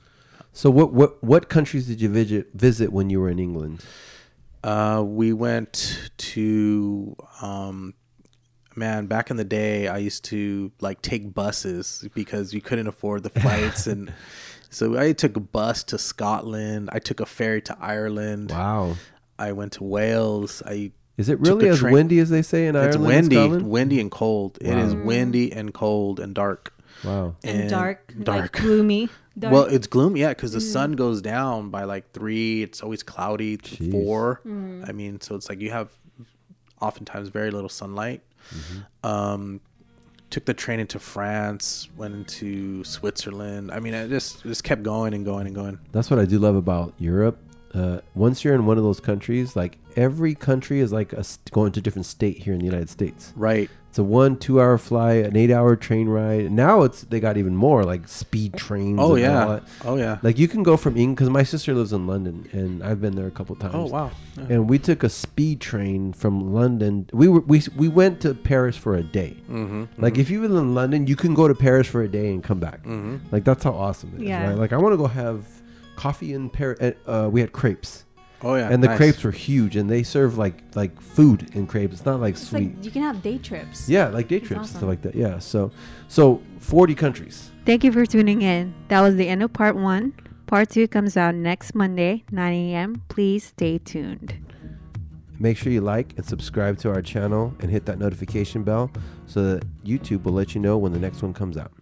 So what what what countries did you visit visit when you were in England? Uh, we went to um, man back in the day. I used to like take buses because you couldn't afford the flights, and so I took a bus to Scotland. I took a ferry to Ireland. Wow. I went to Wales. I Is it really as train- windy as they say in it's Ireland? and windy, Scotland? windy and cold. It is windy and cold and dark. Wow. and, dark, dark. like gloomy. Dark. Well, it's gloomy, yeah, because the mm. sun goes down by like three. It's always cloudy. Jeez. Four. Mm. I mean, so it's like you have oftentimes very little sunlight. Mm-hmm. Um, took the train into France. Went into Switzerland. I mean, I just just kept going and going and going. That's what I do love about Europe. Uh, once you're in one of those countries, like every country is like a, st- going to a different state here in the United States. Right. It's a one, two hour flight, an eight hour train ride. Now it's they got even more like speed trains. Oh and all yeah. that. Oh yeah. Like you can go from England because my sister lives in London and I've been there a couple times. Oh wow. Yeah. And we took a speed train from London. We were we we went to Paris for a day. Mm-hmm. Like if you live in London, you can go to Paris for a day and come back. Mm-hmm. Like that's how awesome it is. Yeah. Right? Like I want to go have coffee in Paris. Uh, we had crepes, Oh yeah. and the nice. crepes were huge, and they serve like like food in crepes. It's not like it's sweet. like you can have day trips. yeah, like day That's trips and stuff like that. Yeah. So so forty countries. Thank you for tuning in. That was the end of part one. Part two comes out next Monday, 9 a.m. Please stay tuned. Make sure you like and subscribe to our channel and hit that notification bell so that YouTube will let you know when the next one comes out.